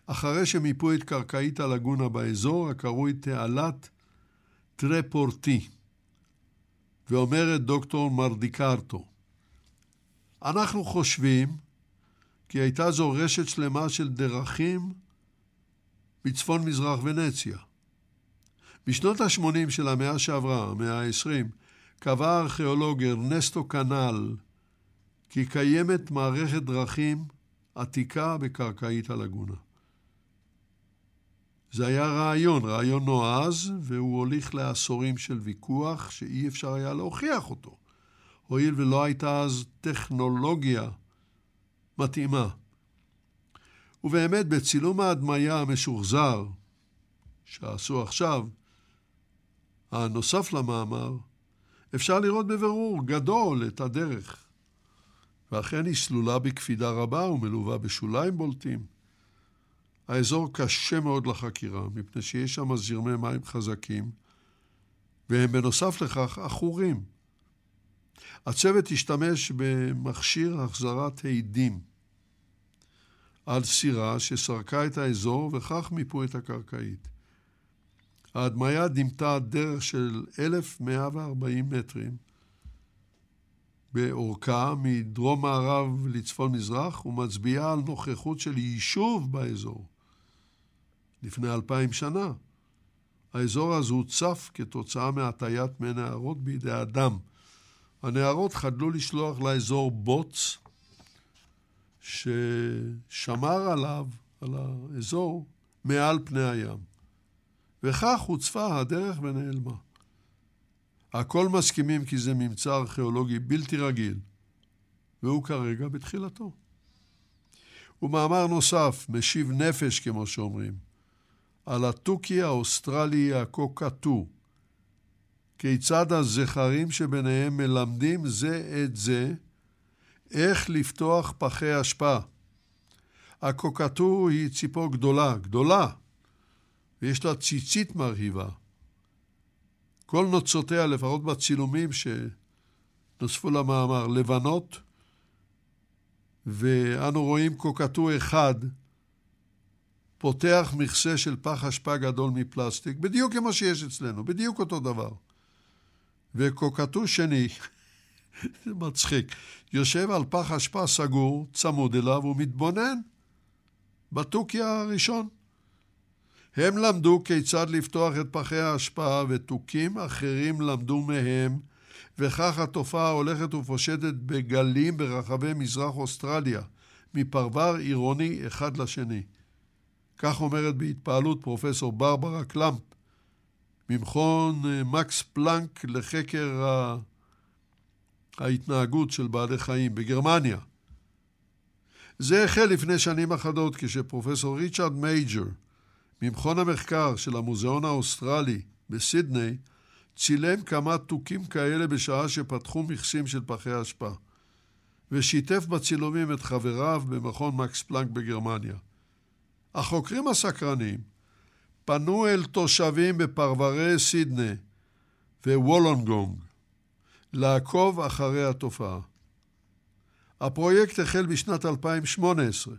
אחרי שמיפו את קרקעית הלגונה באזור, הקרוי תעלת טרפורטי. ואומרת דוקטור מרדיקרטו, אנחנו חושבים כי הייתה זו רשת שלמה של דרכים בצפון מזרח ונציה. בשנות ה-80 של המאה שעברה, המאה ה-20, קבע הארכיאולוג ארנסטו קנל כי קיימת מערכת דרכים עתיקה בקרקעית הלגונה. זה היה רעיון, רעיון נועז, והוא הוליך לעשורים של ויכוח שאי אפשר היה להוכיח אותו, הואיל ולא הייתה אז טכנולוגיה מתאימה. ובאמת, בצילום ההדמיה המשוחזר שעשו עכשיו, הנוסף למאמר, אפשר לראות בבירור גדול את הדרך. ואכן היא סלולה בקפידה רבה ומלווה בשוליים בולטים. האזור קשה מאוד לחקירה, מפני שיש שם זרמי מים חזקים, והם בנוסף לכך עכורים. הצוות השתמש במכשיר החזרת העדים על סירה שסרקה את האזור וכך מיפו את הקרקעית. ההדמיה דימתה דרך של 1,140 מטרים באורכה מדרום מערב לצפון מזרח ומצביעה על נוכחות של יישוב באזור. לפני אלפיים שנה. האזור הזה הוצף כתוצאה מהטיית מי נהרות בידי אדם. הנהרות חדלו לשלוח לאזור בוץ ששמר עליו, על האזור, מעל פני הים. וכך הוצפה הדרך ונעלמה. הכל מסכימים כי זה ממצא ארכיאולוגי בלתי רגיל, והוא כרגע בתחילתו. ומאמר נוסף, משיב נפש כמו שאומרים, על התוכי האוסטרלי הקוקטו, כיצד הזכרים שביניהם מלמדים זה את זה איך לפתוח פחי אשפה. הקוקטו היא ציפור גדולה, גדולה, ויש לה ציצית מרהיבה. כל נוצותיה, לפחות בצילומים שנוספו למאמר, לבנות, ואנו רואים קוקטו אחד פותח מכסה של פח אשפה גדול מפלסטיק, בדיוק כמו שיש אצלנו, בדיוק אותו דבר. וקוקטו שני, זה מצחיק, יושב על פח אשפה סגור, צמוד אליו, ומתבונן בתוכי הראשון. הם למדו כיצד לפתוח את פחי האשפה, ותוכים אחרים למדו מהם, וכך התופעה הולכת ופושטת בגלים ברחבי מזרח אוסטרליה, מפרבר עירוני אחד לשני. כך אומרת בהתפעלות פרופסור ברברה קלאמפ, ממכון אה, מקס פלנק לחקר ההתנהגות של בעלי חיים בגרמניה. זה החל לפני שנים אחדות כשפרופסור ריצ'רד מייג'ר ממכון המחקר של המוזיאון האוסטרלי בסידני צילם כמה תוכים כאלה בשעה שפתחו מכסים של פחי אשפה ושיתף בצילומים את חבריו במכון מקס פלנק בגרמניה. החוקרים הסקרנים פנו אל תושבים בפרברי סידני ווולונגונג לעקוב אחרי התופעה. הפרויקט החל בשנת 2018.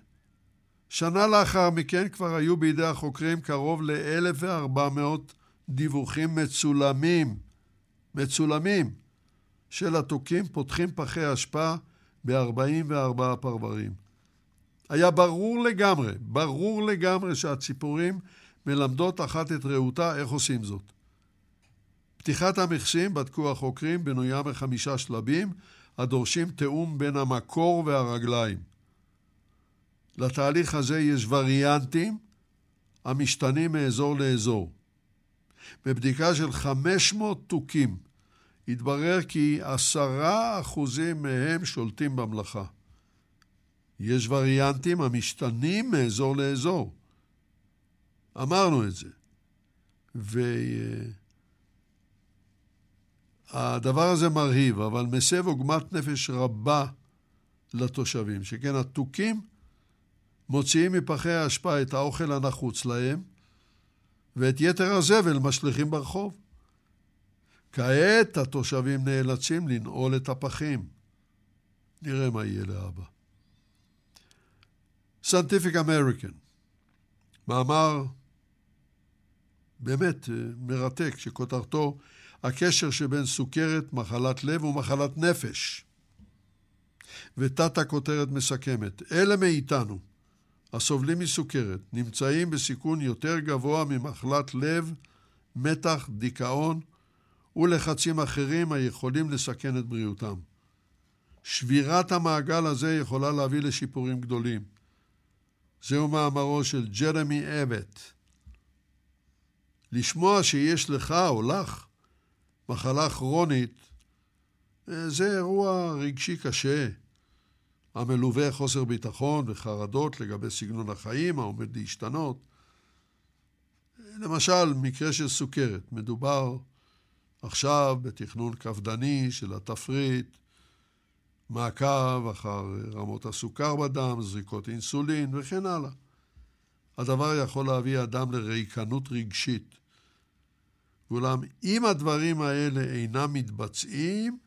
שנה לאחר מכן כבר היו בידי החוקרים קרוב ל-1,400 דיווחים מצולמים, מצולמים, של התוכים פותחים פחי אשפה ב-44 פרברים. היה ברור לגמרי, ברור לגמרי שהציפורים מלמדות אחת את רעותה איך עושים זאת. פתיחת המכסים, בדקו החוקרים, בנויה מחמישה שלבים, הדורשים תיאום בין המקור והרגליים. לתהליך הזה יש וריאנטים המשתנים מאזור לאזור. בבדיקה של 500 תוכים התברר כי עשרה אחוזים מהם שולטים במלאכה. יש וריאנטים המשתנים מאזור לאזור. אמרנו את זה. והדבר הזה מרהיב, אבל מסב עוגמת נפש רבה לתושבים, שכן התוכים מוציאים מפחי האשפה את האוכל הנחוץ להם, ואת יתר הזבל משליכים ברחוב. כעת התושבים נאלצים לנעול את הפחים. נראה מה יהיה לאבא. Scientific American, מאמר באמת אה, מרתק, שכותרתו הקשר שבין סוכרת, מחלת לב ומחלת נפש. ותת הכותרת מסכמת, אלה מאיתנו הסובלים מסוכרת נמצאים בסיכון יותר גבוה ממחלת לב, מתח, דיכאון ולחצים אחרים היכולים לסכן את בריאותם. שבירת המעגל הזה יכולה להביא לשיפורים גדולים. זהו מאמרו של ג'רמי אבט. לשמוע שיש לך או לך מחלה כרונית, אה, זה אירוע רגשי קשה, המלווה חוסר ביטחון וחרדות לגבי סגנון החיים העומד להשתנות. למשל, מקרה של סוכרת, מדובר עכשיו בתכנון קפדני של התפריט, מעקב אחר רמות הסוכר בדם, זריקות אינסולין וכן הלאה. הדבר יכול להביא אדם לריקנות רגשית. ואולם, אם הדברים האלה אינם מתבצעים,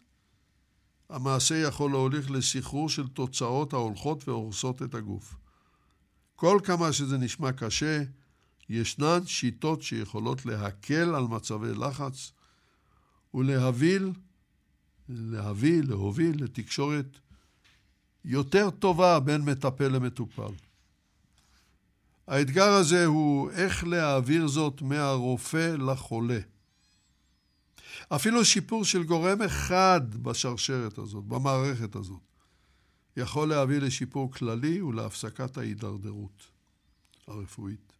המעשה יכול להוליך לסחרור של תוצאות ההולכות והורסות את הגוף. כל כמה שזה נשמע קשה, ישנן שיטות שיכולות להקל על מצבי לחץ ולהביל, להביא, להוביל לתקשורת יותר טובה בין מטפל למטופל. האתגר הזה הוא איך להעביר זאת מהרופא לחולה. אפילו שיפור של גורם אחד בשרשרת הזאת, במערכת הזאת, יכול להביא לשיפור כללי ולהפסקת ההידרדרות הרפואית.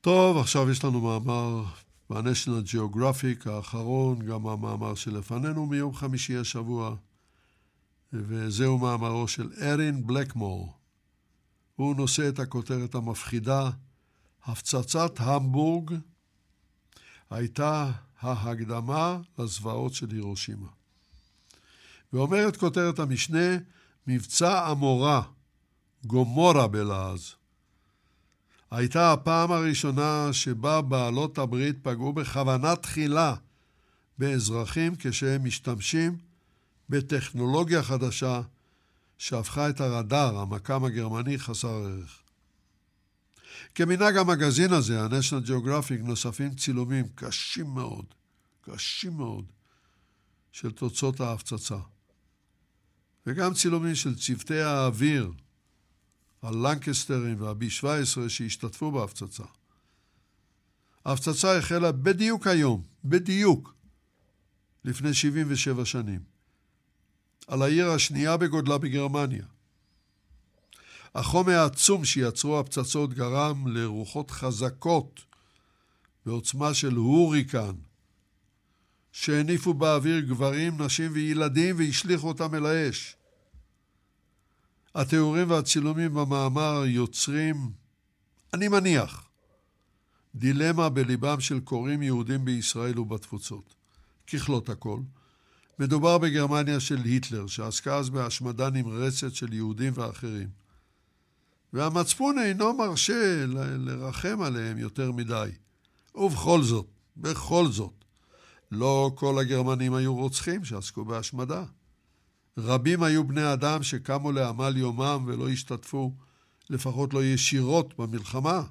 טוב, עכשיו יש לנו מאמר ב-National Geographic האחרון, גם המאמר שלפנינו מיום חמישי השבוע, וזהו מאמרו של ארין בלקמור. הוא נושא את הכותרת המפחידה, הפצצת המבורג הייתה ההקדמה לזוועות של הירושימה. ואומרת כותרת המשנה, מבצע עמורה, גומורה בלעז. הייתה הפעם הראשונה שבה בעלות הברית פגעו בכוונה תחילה באזרחים כשהם משתמשים בטכנולוגיה חדשה שהפכה את הרדאר, המקם הגרמני, חסר ערך. כמנהג המגזין הזה, ה-National Geographic, נוספים צילומים קשים מאוד, קשים מאוד, של תוצאות ההפצצה. וגם צילומים של צוותי האוויר, הלנקסטרים והבי 17 שהשתתפו בהפצצה. ההפצצה החלה בדיוק היום, בדיוק, לפני 77 שנים, על העיר השנייה בגודלה בגרמניה. החום העצום שיצרו הפצצות גרם לרוחות חזקות בעוצמה של הוריקן, שהניפו באוויר גברים, נשים וילדים והשליכו אותם אל האש. התיאורים והצילומים במאמר יוצרים, אני מניח, דילמה בליבם של קוראים יהודים בישראל ובתפוצות. ככלות הכל, מדובר בגרמניה של היטלר, שעסקה אז בהשמדה נמרצת של יהודים ואחרים. והמצפון אינו מרשה לרחם עליהם יותר מדי. ובכל זאת, בכל זאת, לא כל הגרמנים היו רוצחים שעסקו בהשמדה. רבים היו בני אדם שקמו לעמל יומם ולא השתתפו, לפחות לא ישירות, במלחמה.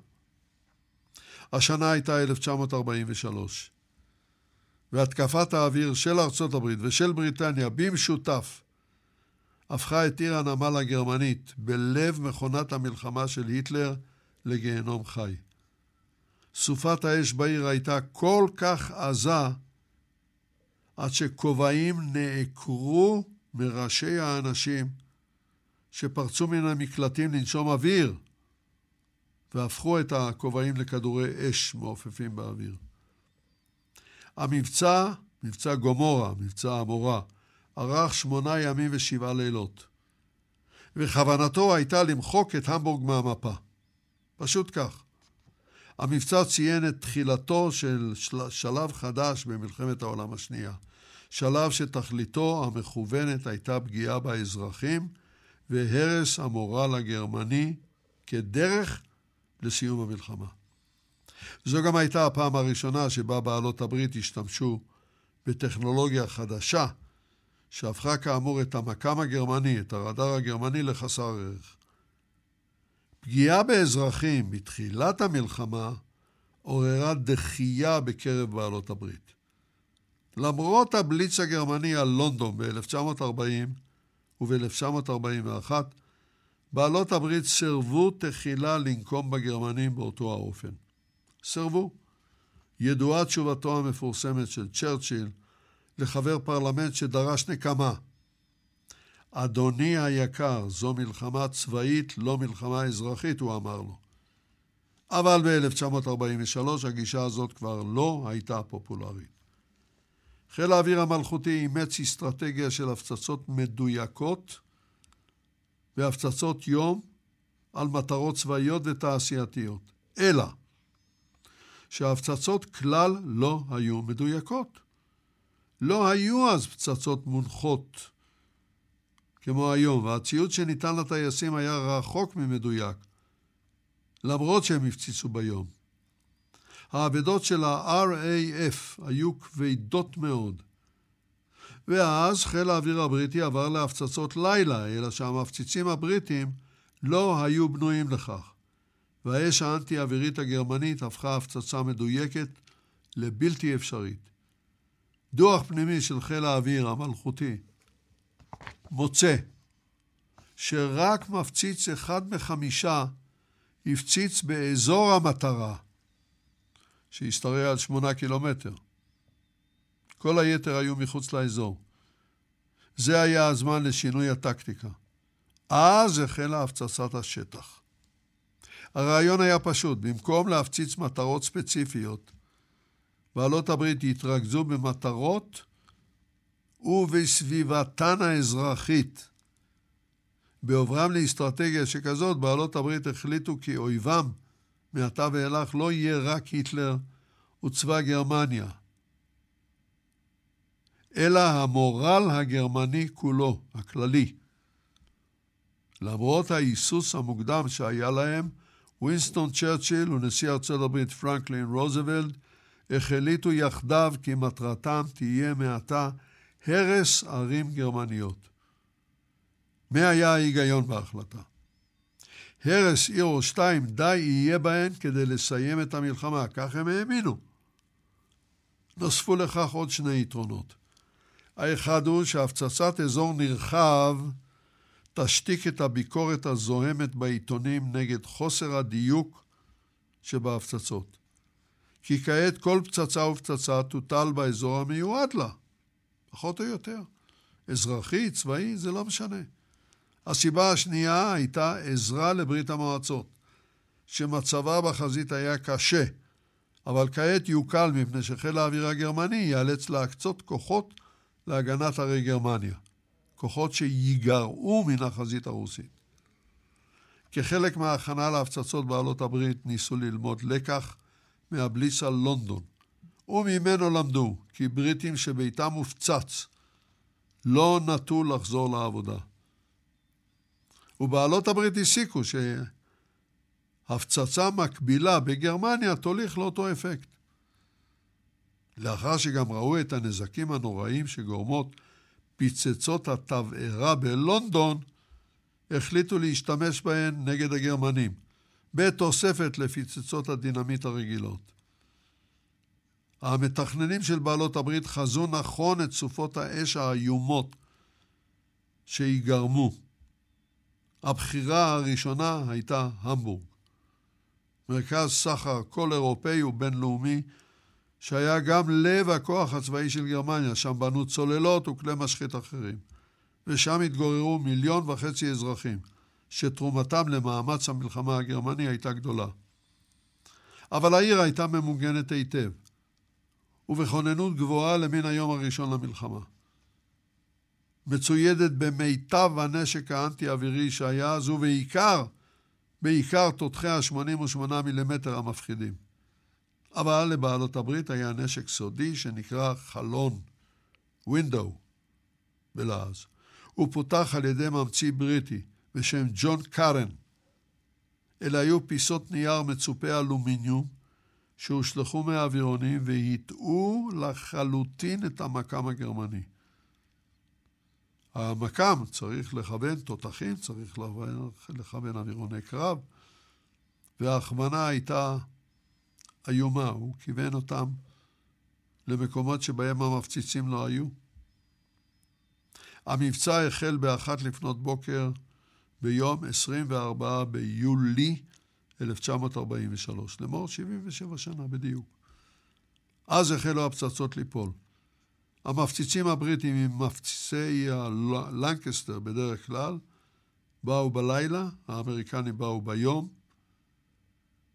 השנה הייתה 1943, והתקפת האוויר של ארצות הברית ושל בריטניה במשותף הפכה את עיר הנמל הגרמנית בלב מכונת המלחמה של היטלר לגיהנום חי. סופת האש בעיר הייתה כל כך עזה עד שכובעים נעקרו מראשי האנשים שפרצו מן המקלטים לנשום אוויר והפכו את הכובעים לכדורי אש מעופפים באוויר. המבצע, מבצע גומורה, מבצע המורה, ארך שמונה ימים ושבעה לילות. וכוונתו הייתה למחוק את המבורג מהמפה. פשוט כך. המבצע ציין את תחילתו של... שלב חדש במלחמת העולם השנייה. שלב שתכליתו המכוונת הייתה פגיעה באזרחים והרס המורל הגרמני כדרך לסיום המלחמה. זו גם הייתה הפעם הראשונה שבה בעלות הברית השתמשו בטכנולוגיה חדשה שהפכה כאמור את המקם הגרמני, את הרדאר הגרמני, לחסר ערך. פגיעה באזרחים בתחילת המלחמה עוררה דחייה בקרב בעלות הברית. למרות הבליץ הגרמני על לונדון ב-1940 וב-1941, בעלות הברית סירבו תחילה לנקום בגרמנים באותו האופן. סירבו. ידועה תשובתו המפורסמת של צ'רצ'יל לחבר פרלמנט שדרש נקמה. אדוני היקר, זו מלחמה צבאית, לא מלחמה אזרחית, הוא אמר לו. אבל ב-1943 הגישה הזאת כבר לא הייתה פופולרית. חיל האוויר המלכותי אימץ אסטרטגיה של הפצצות מדויקות והפצצות יום על מטרות צבאיות ותעשייתיות. אלא שההפצצות כלל לא היו מדויקות. לא היו אז פצצות מונחות כמו היום, והציוד שניתן לטייסים היה רחוק ממדויק, למרות שהם הפציצו ביום. האבדות של ה-RAF היו כבדות מאוד. ואז חיל האוויר הבריטי עבר להפצצות לילה, אלא שהמפציצים הבריטים לא היו בנויים לכך. והאש האנטי-אווירית הגרמנית הפכה הפצצה מדויקת לבלתי אפשרית. דוח פנימי של חיל האוויר המלכותי מוצא שרק מפציץ אחד מחמישה הפציץ באזור המטרה, שהשתרע על שמונה קילומטר. כל היתר היו מחוץ לאזור. זה היה הזמן לשינוי הטקטיקה. אז החלה הפצצת השטח. הרעיון היה פשוט, במקום להפציץ מטרות ספציפיות, בעלות הברית התרכזו במטרות ובסביבתן האזרחית. בעוברם לאסטרטגיה שכזאת, בעלות הברית החליטו כי אויבם מעתה ואילך לא יהיה רק היטלר וצבא גרמניה, אלא המורל הגרמני כולו, הכללי. למרות ההיסוס המוקדם שהיה להם, ווינסטון צ'רצ'יל ונשיא ארצות הברית פרנקלין רוזוולד החליטו יחדיו כי מטרתם תהיה מעתה הרס ערים גרמניות. מה היה ההיגיון בהחלטה? הרס עיר או שתיים די יהיה בהן כדי לסיים את המלחמה, כך הם האמינו. נוספו לכך עוד שני יתרונות. האחד הוא שהפצצת אזור נרחב תשתיק את הביקורת הזוהמת בעיתונים נגד חוסר הדיוק שבהפצצות. כי כעת כל פצצה ופצצה תוטל באזור המיועד לה, פחות או יותר. אזרחי, צבאי, זה לא משנה. הסיבה השנייה הייתה עזרה לברית המועצות, שמצבה בחזית היה קשה, אבל כעת יוקל מפני שחיל האוויר הגרמני ייאלץ להקצות כוחות להגנת ערי גרמניה. כוחות שיגרעו מן החזית הרוסית. כחלק מההכנה להפצצות בעלות הברית ניסו ללמוד לקח מהבליס על לונדון, וממנו למדו כי בריטים שביתם מופצץ לא נטו לחזור לעבודה. ובעלות הברית הסיקו שהפצצה מקבילה בגרמניה תוליך לאותו אפקט. לאחר שגם ראו את הנזקים הנוראים שגורמות פצצות התבערה בלונדון, החליטו להשתמש בהן נגד הגרמנים, בתוספת לפצצות הדינמיט הרגילות. המתכננים של בעלות הברית חזו נכון את סופות האש האיומות שיגרמו. הבחירה הראשונה הייתה המבורג. מרכז סחר כל אירופאי ובינלאומי שהיה גם לב הכוח הצבאי של גרמניה, שם בנו צוללות וכלי משחית אחרים. ושם התגוררו מיליון וחצי אזרחים, שתרומתם למאמץ המלחמה הגרמני הייתה גדולה. אבל העיר הייתה ממוגנת היטב, ובכוננות גבוהה למן היום הראשון למלחמה. מצוידת במיטב הנשק האנטי-אווירי שהיה אז, ובעיקר, בעיקר תותחי ה-88 מילימטר המפחידים. אבל לבעלות הברית היה נשק סודי שנקרא חלון, window, בלעז. הוא פותח על ידי ממציא בריטי בשם ג'ון קארן. אלה היו פיסות נייר מצופי אלומיניום שהושלכו מהאווירונים והטעו לחלוטין את המקם הגרמני. המקם צריך לכוון תותחים, צריך לכוון אווירוני קרב, וההכוונה הייתה איומה, הוא כיוון אותם למקומות שבהם המפציצים לא היו. המבצע החל באחת לפנות בוקר ביום 24 ביולי 1943, לאמור 77 שנה בדיוק. אז החלו הפצצות ליפול. המפציצים הבריטים עם מפציצי לנקסטר בדרך כלל באו בלילה, האמריקנים באו ביום,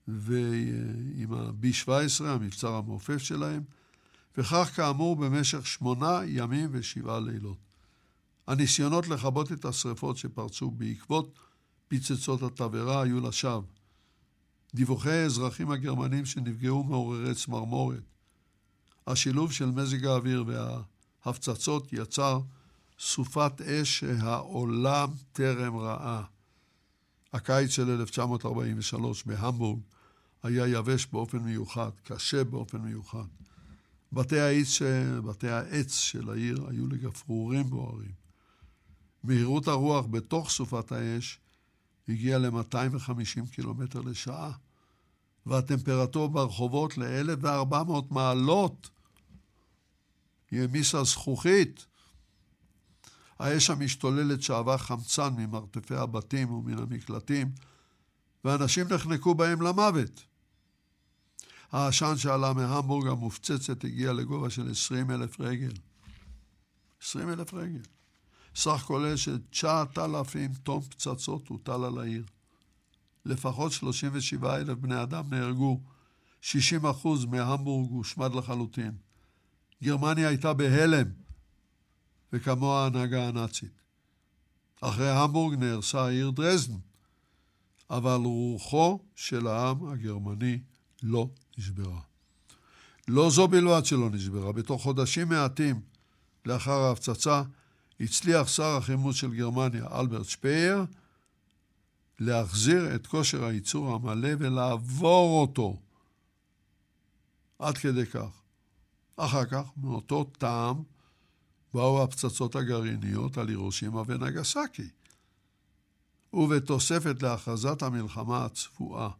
ועם ה-B-17, המבצר המעופף שלהם, וכך כאמור במשך שמונה ימים ושבעה לילות. הניסיונות לכבות את השרפות שפרצו בעקבות פיצצות התבערה היו לשווא. דיווחי האזרחים הגרמנים שנפגעו מעוררי צמרמורת. השילוב של מזג האוויר וההפצצות יצר סופת אש שהעולם טרם ראה. הקיץ של 1943 בהמבורג היה יבש באופן מיוחד, קשה באופן מיוחד. בתי העץ, בתי העץ של העיר היו לגפרורים בוערים. מהירות הרוח בתוך סופת האש הגיעה ל-250 קילומטר לשעה, והטמפרטורה ברחובות ל-1,400 מעלות. היא העמיסה זכוכית. האש המשתוללת שאבה חמצן ממרתפי הבתים ומן המקלטים, ואנשים נחנקו בהם למוות. העשן שעלה מהמבורג המופצצת הגיע לגובה של 20 אלף רגל. 20 אלף רגל. סך כולל של 9,000 טון פצצות הוטל על העיר. לפחות 37 אלף בני אדם נהרגו, 60 אחוז מהמבורג הושמד לחלוטין. גרמניה הייתה בהלם, וכמוה ההנהגה הנאצית. אחרי המבורג נהרסה העיר דרזדן, אבל רוחו של העם הגרמני לא נשברה. לא זו בלבד שלא נשברה, בתוך חודשים מעטים לאחר ההפצצה הצליח שר החימוש של גרמניה, אלברט שפייר, להחזיר את כושר הייצור המלא ולעבור אותו. עד כדי כך. אחר כך, מאותו טעם, באו הפצצות הגרעיניות על הירושימה ונגסקי. ובתוספת להכרזת המלחמה הצפועה,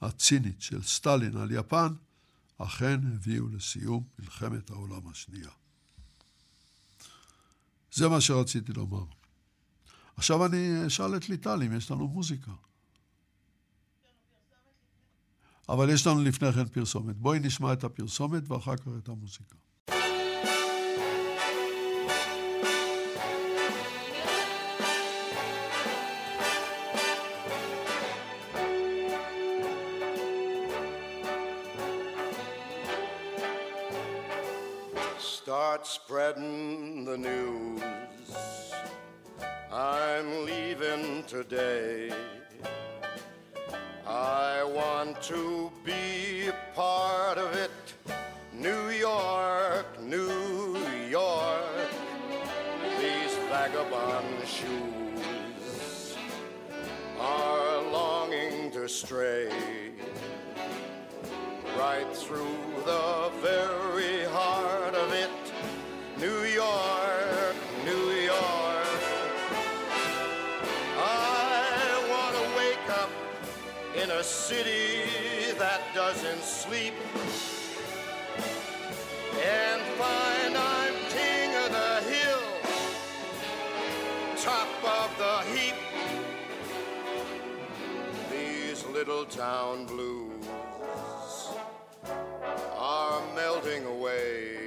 הצינית של סטלין על יפן, אכן הביאו לסיום מלחמת העולם השנייה. זה מה שרציתי לומר. עכשיו אני אשאל את ליטל אם יש לנו מוזיקה. אבל יש לנו לפני כן פרסומת. בואי נשמע את הפרסומת ואחר כך את המוזיקה. Start spreading the news. I'm leaving today. I want to be part of it. New York, New York. These vagabond shoes are longing to stray right through the very city that doesn't sleep and find I'm king of the hill, top of the heap. These little town blues are melting away.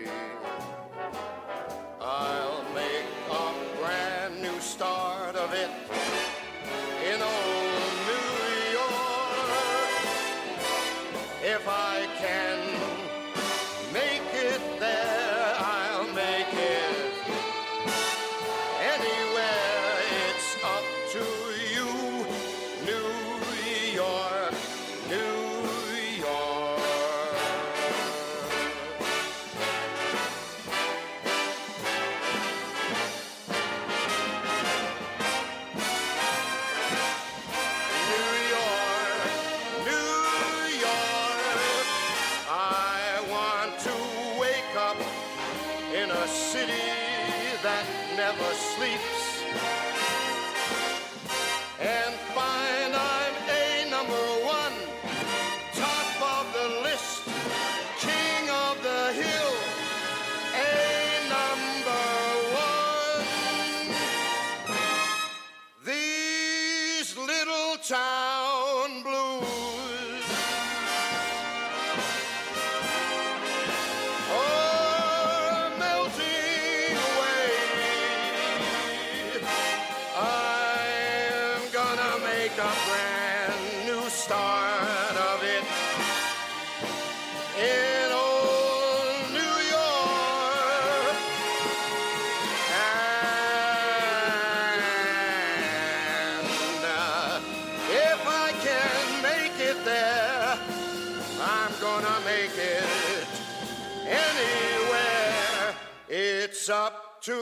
It's up to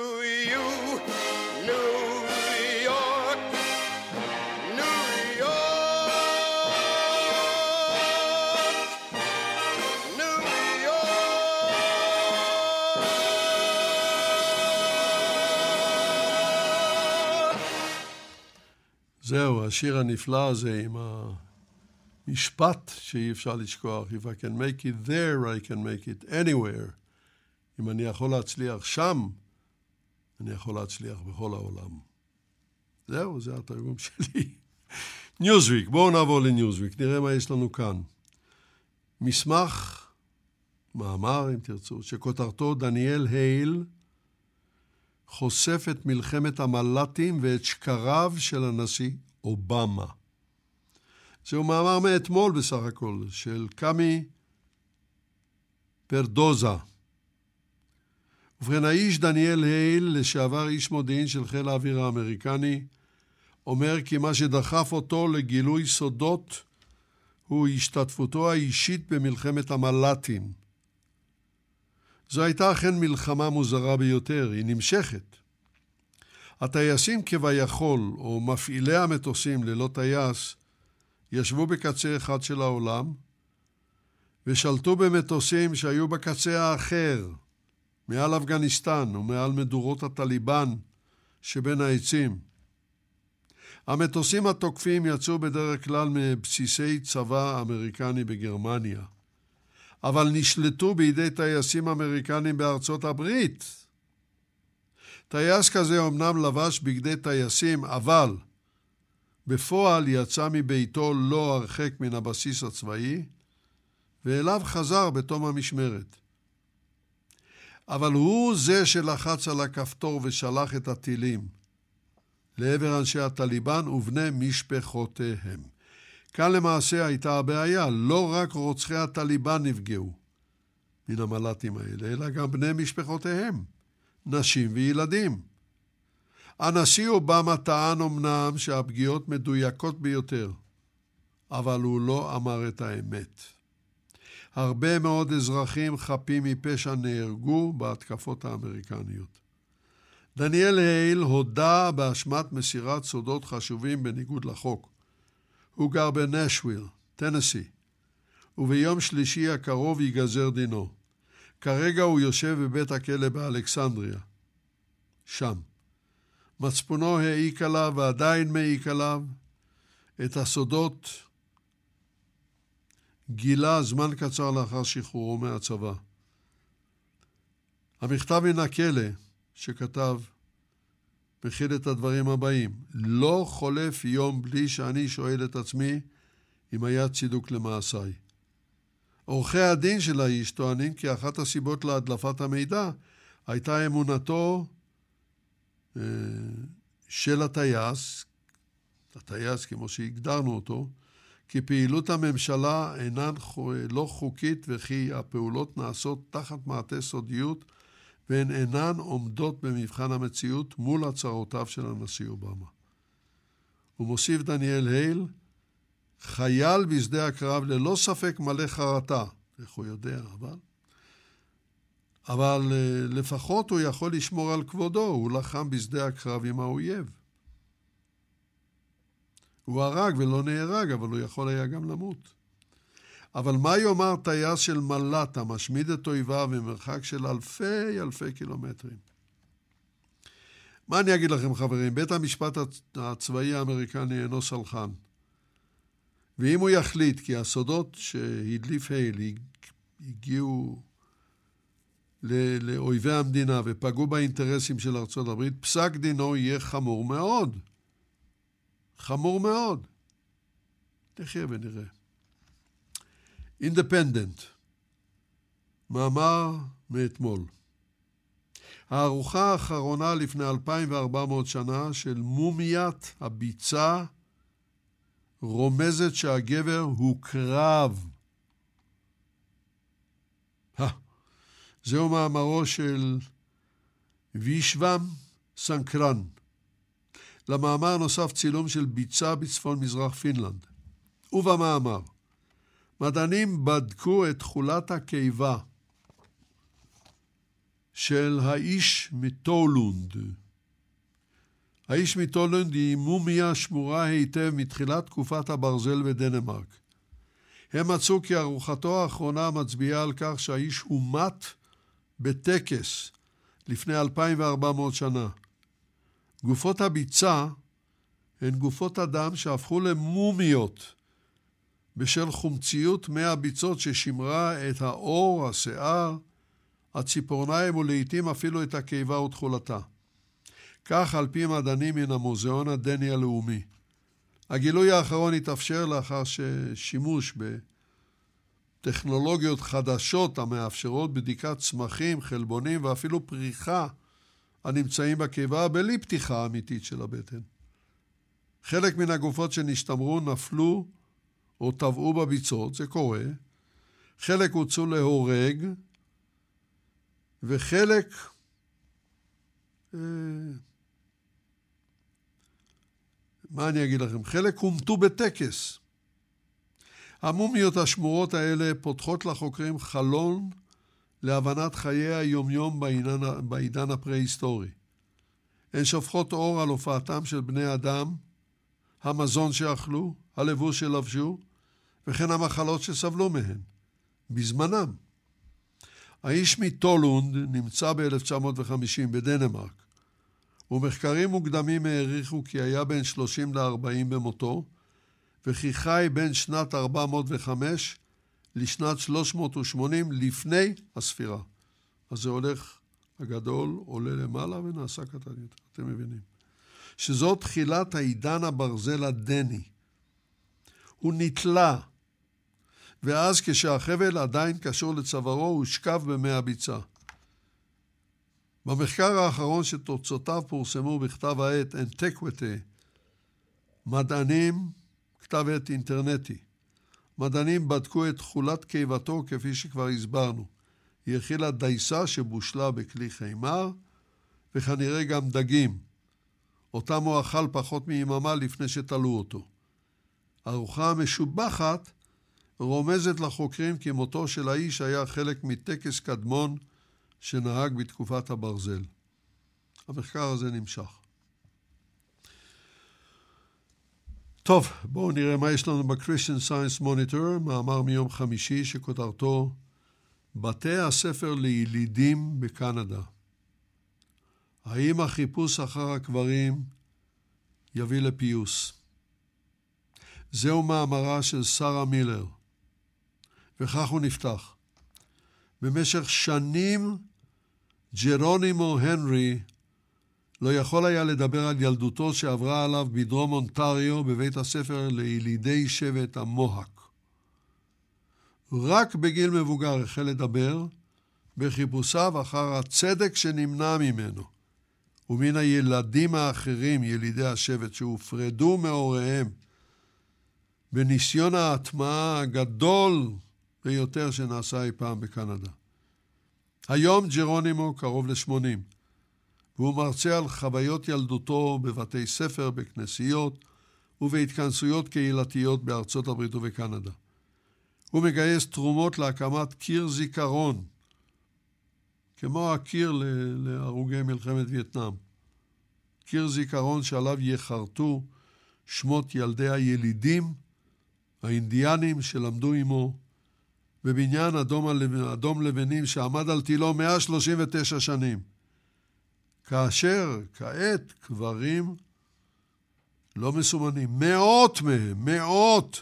you, New York, New York, New York. זהו, השיר הנפלא הזה עם המשפט שאי אפשר לשכוח. If I can make it there, I can make it anywhere. אם אני יכול להצליח שם, אני יכול להצליח בכל העולם. זהו, זה התרגום שלי. ניוזוויק, בואו נעבור לניוזוויק, נראה מה יש לנו כאן. מסמך, מאמר, אם תרצו, שכותרתו דניאל הייל, חושף את מלחמת המל"טים ואת שקריו של הנשיא אובמה. זהו מאמר מאתמול בסך הכל, של קאמי פרדוזה. ובכן, האיש דניאל הייל, לשעבר איש מודיעין של חיל האוויר האמריקני, אומר כי מה שדחף אותו לגילוי סודות הוא השתתפותו האישית במלחמת המל"טים. זו הייתה אכן מלחמה מוזרה ביותר, היא נמשכת. הטייסים כביכול, או מפעילי המטוסים ללא טייס, ישבו בקצה אחד של העולם ושלטו במטוסים שהיו בקצה האחר, מעל אפגניסטן ומעל מדורות הטליבן שבין העצים. המטוסים התוקפים יצאו בדרך כלל מבסיסי צבא אמריקני בגרמניה, אבל נשלטו בידי טייסים אמריקנים בארצות הברית. טייס כזה אמנם לבש בגדי טייסים, אבל בפועל יצא מביתו לא הרחק מן הבסיס הצבאי, ואליו חזר בתום המשמרת. אבל הוא זה שלחץ על הכפתור ושלח את הטילים לעבר אנשי הטליבן ובני משפחותיהם. כאן למעשה הייתה הבעיה, לא רק רוצחי הטליבן נפגעו מן המל"טים האלה, אלא גם בני משפחותיהם, נשים וילדים. הנשיא אובמה טען אמנם שהפגיעות מדויקות ביותר, אבל הוא לא אמר את האמת. הרבה מאוד אזרחים חפים מפשע נהרגו בהתקפות האמריקניות. דניאל הייל הודה באשמת מסירת סודות חשובים בניגוד לחוק. הוא גר בנשוויל, טנסי, וביום שלישי הקרוב ייגזר דינו. כרגע הוא יושב בבית הכלא באלכסנדריה. שם. מצפונו העיק עליו ועדיין מעיק עליו את הסודות גילה זמן קצר לאחר שחרורו מהצבא. המכתב מן הכלא שכתב מכיל את הדברים הבאים: לא חולף יום בלי שאני שואל את עצמי אם היה צידוק למעשיי. עורכי הדין של האיש טוענים כי אחת הסיבות להדלפת המידע הייתה אמונתו אה, של הטייס, הטייס כמו שהגדרנו אותו, כי פעילות הממשלה אינן לא חוקית וכי הפעולות נעשות תחת מעטה סודיות והן אינן עומדות במבחן המציאות מול הצהרותיו של הנשיא אובמה. הוא מוסיף דניאל הייל, חייל בשדה הקרב ללא ספק מלא חרטה, איך הוא יודע, אבל... אבל לפחות הוא יכול לשמור על כבודו, הוא לחם בשדה הקרב עם האויב. הוא הרג ולא נהרג, אבל הוא יכול היה גם למות. אבל מה יאמר טייס של מל"ט המשמיד את אויביו ממרחק של אלפי אלפי קילומטרים? מה אני אגיד לכם חברים? בית המשפט הצבאי האמריקני אינו סלחן. ואם הוא יחליט כי הסודות שהדליף הייל הגיעו לאויבי המדינה ופגעו באינטרסים של ארצות הברית, פסק דינו יהיה חמור מאוד. חמור מאוד. נחיה ונראה. אינדפנדנט, מאמר מאתמול. הארוחה האחרונה לפני 2,400 שנה של מומיית הביצה רומזת שהגבר הוקרב. זהו מאמרו של וישוום סנקרן. למאמר נוסף צילום של ביצה בצפון מזרח פינלנד. ובמאמר, מדענים בדקו את תכולת הקיבה של האיש מטולונד. האיש מטולונד היא מומיה שמורה היטב מתחילת תקופת הברזל בדנמרק. הם מצאו כי ארוחתו האחרונה מצביעה על כך שהאיש הומת בטקס לפני 2,400 שנה. גופות הביצה הן גופות אדם שהפכו למומיות בשל חומציות מי הביצות ששימרה את האור, השיער, הציפורניים ולעיתים אפילו את הקיבה ותכולתה. כך על פי מדענים מן המוזיאון הדני הלאומי. הגילוי האחרון התאפשר לאחר ששימוש בטכנולוגיות חדשות המאפשרות בדיקת צמחים, חלבונים ואפילו פריחה הנמצאים בקיבה בלי פתיחה אמיתית של הבטן. חלק מן הגופות שנשתמרו נפלו או טבעו בביצות, זה קורה. חלק הוצאו להורג, וחלק אה, מה אני אגיד לכם? חלק הומתו בטקס. המומיות השמורות האלה פותחות לחוקרים חלון להבנת חיי היומיום בעידן, בעידן הפרה-היסטורי. הן שופכות אור על הופעתם של בני אדם, המזון שאכלו, הלבוש שלבשו, וכן המחלות שסבלו מהן, בזמנם. האיש מטולונד נמצא ב-1950 בדנמרק, ומחקרים מוקדמים העריכו כי היה בין 30 ל-40 במותו, וכי חי בין שנת 405 לשנת 380 לפני הספירה. אז זה הולך, הגדול עולה למעלה ונעשה קטן יותר, אתם מבינים. שזאת תחילת העידן הברזל הדני. הוא נתלה, ואז כשהחבל עדיין קשור לצווארו, הוא הושכב במי הביצה. במחקר האחרון שתוצאותיו פורסמו בכתב העת אנטקוויטי, מדענים, כתב עת אינטרנטי, מדענים בדקו את תכולת קיבתו כפי שכבר הסברנו. היא הכילה דייסה שבושלה בכלי חימר, וכנראה גם דגים. אותם הוא אכל פחות מיממה לפני שתלו אותו. הארוחה המשובחת רומזת לחוקרים כי מותו של האיש היה חלק מטקס קדמון שנהג בתקופת הברזל. המחקר הזה נמשך. טוב, בואו נראה מה יש לנו ב-Christian Science Monitor, מאמר מיום חמישי שכותרתו בתי הספר לילידים בקנדה. האם החיפוש אחר הקברים יביא לפיוס? זהו מאמרה של שרה מילר, וכך הוא נפתח. במשך שנים ג'רונימו הנרי לא יכול היה לדבר על ילדותו שעברה עליו בדרום אונטריו בבית הספר לילידי שבט המוהק. רק בגיל מבוגר החל לדבר בחיפושיו אחר הצדק שנמנע ממנו, ומן הילדים האחרים, ילידי השבט, שהופרדו מהוריהם בניסיון ההטמעה הגדול ביותר שנעשה אי פעם בקנדה. היום ג'רונימו קרוב ל-80, והוא מרצה על חוויות ילדותו בבתי ספר, בכנסיות ובהתכנסויות קהילתיות בארצות הברית ובקנדה. הוא מגייס תרומות להקמת קיר זיכרון, כמו הקיר להרוגי מלחמת וייטנאם. קיר זיכרון שעליו יחרטו שמות ילדי הילידים, האינדיאנים שלמדו עמו, בבניין אדום, אדום לבנים שעמד על תילו 139 שנים. כאשר כעת קברים לא מסומנים, מאות מהם, מאות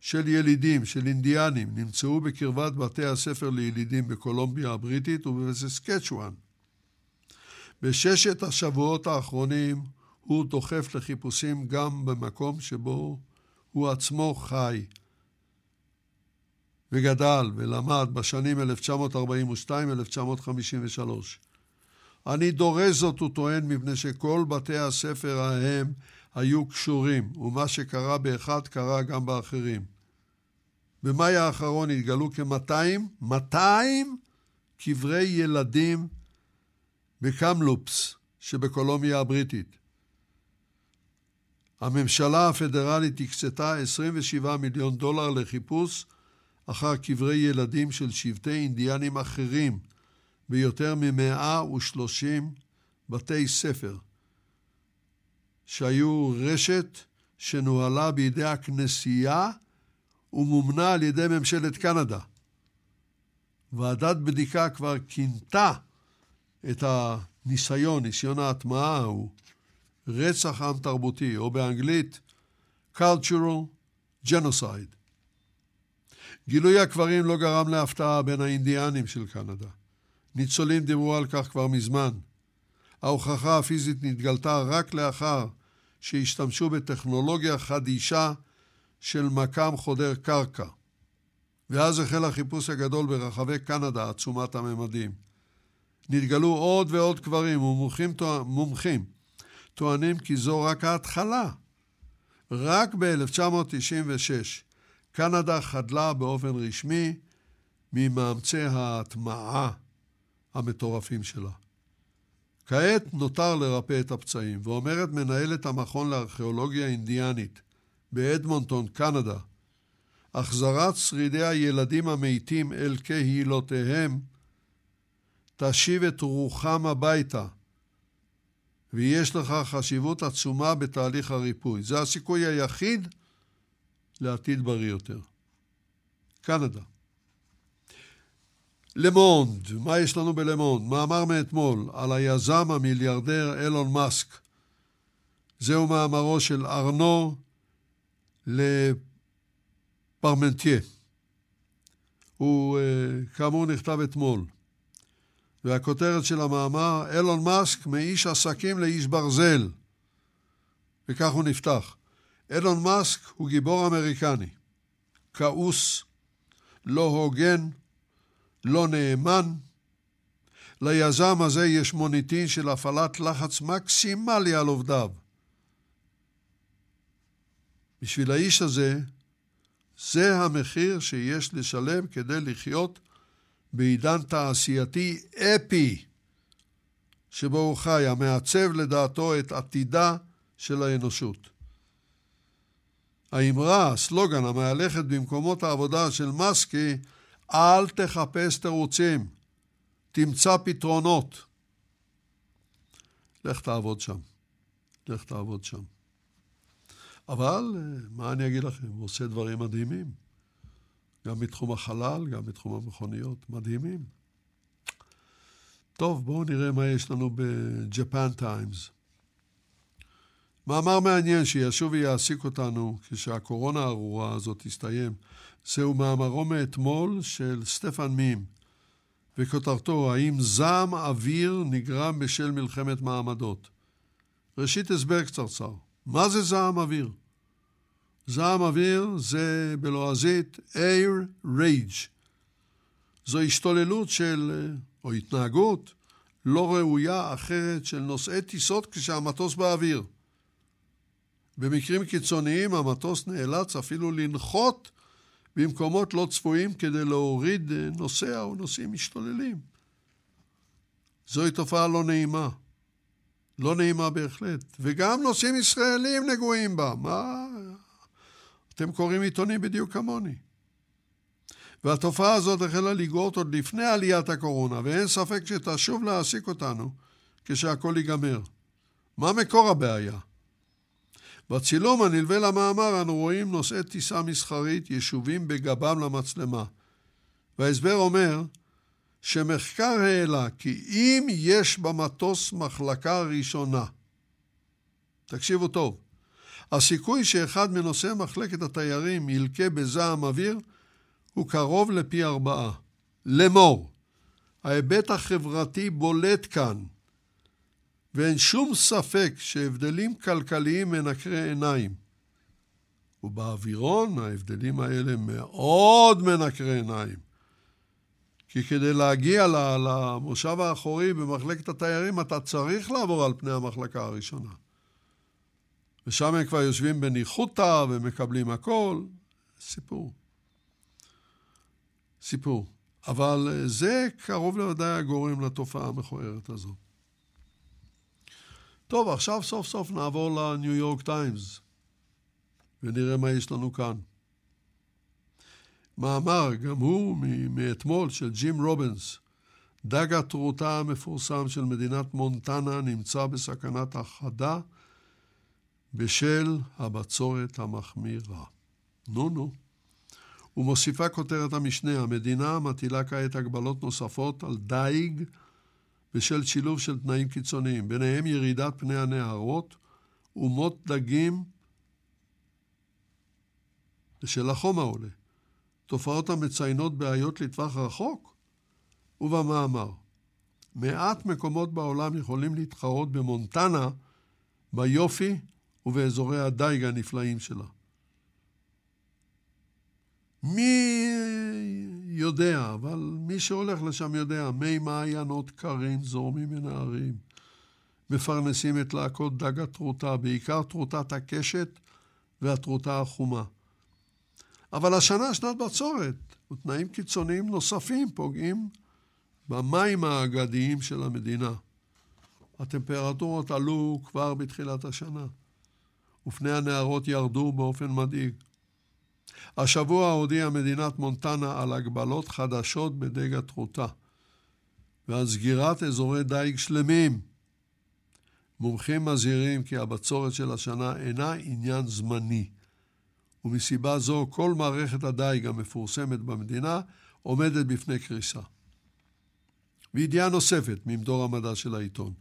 של ילידים, של אינדיאנים, נמצאו בקרבת בתי הספר לילידים בקולומביה הבריטית ובססקצ'ואן. בששת השבועות האחרונים הוא דוחף לחיפושים גם במקום שבו הוא עצמו חי וגדל ולמד בשנים 1942-1953. אני דורש זאת, הוא טוען, מפני שכל בתי הספר ההם היו קשורים, ומה שקרה באחד קרה גם באחרים. במאי האחרון התגלו כ-200, 200 קברי ילדים בקמלופס שבקולומיה הבריטית. הממשלה הפדרלית הקצתה 27 מיליון דולר לחיפוש אחר קברי ילדים של שבטי אינדיאנים אחרים ביותר מ-130 בתי ספר, שהיו רשת שנוהלה בידי הכנסייה ומומנה על ידי ממשלת קנדה. ועדת בדיקה כבר כינתה את הניסיון, ניסיון ההטמעה ההוא, רצח עם תרבותי, או באנגלית cultural genocide. גילוי הקברים לא גרם להפתעה בין האינדיאנים של קנדה. ניצולים דיברו על כך כבר מזמן. ההוכחה הפיזית נתגלתה רק לאחר שהשתמשו בטכנולוגיה חדישה של מקם חודר קרקע. ואז החל החיפוש הגדול ברחבי קנדה, עצומת הממדים. נתגלו עוד ועוד קברים, ומומחים מומחים טוענים כי זו רק ההתחלה. רק ב-1996 קנדה חדלה באופן רשמי ממאמצי ההטמעה המטורפים שלה. כעת נותר לרפא את הפצעים, ואומרת מנהלת המכון לארכיאולוגיה אינדיאנית באדמונטון, קנדה, החזרת שרידי הילדים המתים אל קהילותיהם תשיב את רוחם הביתה, ויש לכך חשיבות עצומה בתהליך הריפוי. זה הסיכוי היחיד לעתיד בריא יותר. קנדה. למונד, מה יש לנו בלמונד? מאמר מאתמול על היזם המיליארדר אילון מאסק. זהו מאמרו של ארנו לפרמנטיה. הוא כאמור נכתב אתמול. והכותרת של המאמר, אילון מאסק מאיש עסקים לאיש ברזל. וכך הוא נפתח. אילון מאסק הוא גיבור אמריקני, כעוס, לא הוגן, לא נאמן. ליזם הזה יש מוניטין של הפעלת לחץ מקסימלי על עובדיו. בשביל האיש הזה, זה המחיר שיש לשלם כדי לחיות בעידן תעשייתי אפי, שבו הוא חי, המעצב לדעתו את עתידה של האנושות. האמרה, הסלוגן המהלכת במקומות העבודה של מסקי, אל תחפש תירוצים, תמצא פתרונות. לך תעבוד שם. לך תעבוד שם. אבל, מה אני אגיד לכם, הוא עושה דברים מדהימים. גם בתחום החלל, גם בתחום המכוניות. מדהימים. טוב, בואו נראה מה יש לנו בג'פן טיימס. מאמר מעניין שישוב ויעסיק אותנו כשהקורונה הארורה הזאת תסתיים, זהו מאמרו מאתמול של סטפן מים, וכותרתו, האם זעם אוויר נגרם בשל מלחמת מעמדות? ראשית הסבר קצרצר, מה זה זעם אוויר? זעם אוויר זה בלועזית air rage. זו השתוללות של, או התנהגות לא ראויה אחרת של נושאי טיסות כשהמטוס באוויר. במקרים קיצוניים המטוס נאלץ אפילו לנחות במקומות לא צפויים כדי להוריד נוסע או נוסעים משתוללים. זוהי תופעה לא נעימה. לא נעימה בהחלט. וגם נוסעים ישראלים נגועים בה. מה... אתם קוראים עיתונים בדיוק כמוני. והתופעה הזאת החלה לגרות עוד לפני עליית הקורונה, ואין ספק שתשוב להעסיק אותנו כשהכול ייגמר. מה מקור הבעיה? בצילום הנלווה למאמר אנו רואים נושאי טיסה מסחרית ישובים בגבם למצלמה. וההסבר אומר שמחקר העלה כי אם יש במטוס מחלקה ראשונה, תקשיבו טוב, הסיכוי שאחד מנושאי מחלקת התיירים ילקה בזעם אוויר הוא קרוב לפי ארבעה. לאמור, ההיבט החברתי בולט כאן, ואין שום ספק שהבדלים כלכליים מנקרי עיניים. ובאווירון ההבדלים האלה מאוד מנקרי עיניים. כי כדי להגיע למושב האחורי במחלקת התיירים אתה צריך לעבור על פני המחלקה הראשונה. ושם הם כבר יושבים בניחותא ומקבלים הכל. סיפור. סיפור. אבל אה, זה קרוב לוודאי הגורם לתופעה המכוערת הזאת. טוב, עכשיו סוף סוף נעבור לניו יורק טיימס ונראה מה יש לנו כאן. מאמר, גם הוא מאתמול, של ג'ים רובינס, דג הטרוטה המפורסם של מדינת מונטנה נמצא בסכנת הכחדה בשל הבצורת המחמירה. נו נו. ומוסיפה כותרת המשנה, המדינה מטילה כעת הגבלות נוספות על דייג בשל שילוב של תנאים קיצוניים, ביניהם ירידת פני הנהרות ומות דגים בשל החום העולה. תופעות המציינות בעיות לטווח רחוק? ובמאמר, מעט מקומות בעולם יכולים להתחרות במונטנה ביופי ובאזורי הדייג הנפלאים שלה. מי יודע, אבל מי שהולך לשם יודע, מי מעיינות קרים זורמים מן ההרים, מפרנסים את להקות דג הטרוטה, בעיקר טרוטת הקשת והטרוטה החומה. אבל השנה שנת בצורת, ותנאים קיצוניים נוספים פוגעים במים האגדיים של המדינה. הטמפרטורות עלו כבר בתחילת השנה, ופני הנהרות ירדו באופן מדאיג. השבוע הודיעה מדינת מונטנה על הגבלות חדשות בדג הטרוטה ועל סגירת אזורי דייג שלמים. מומחים מזהירים כי הבצורת של השנה אינה עניין זמני, ומסיבה זו כל מערכת הדייג המפורסמת במדינה עומדת בפני קריסה. וידיעה נוספת ממדור המדע של העיתון,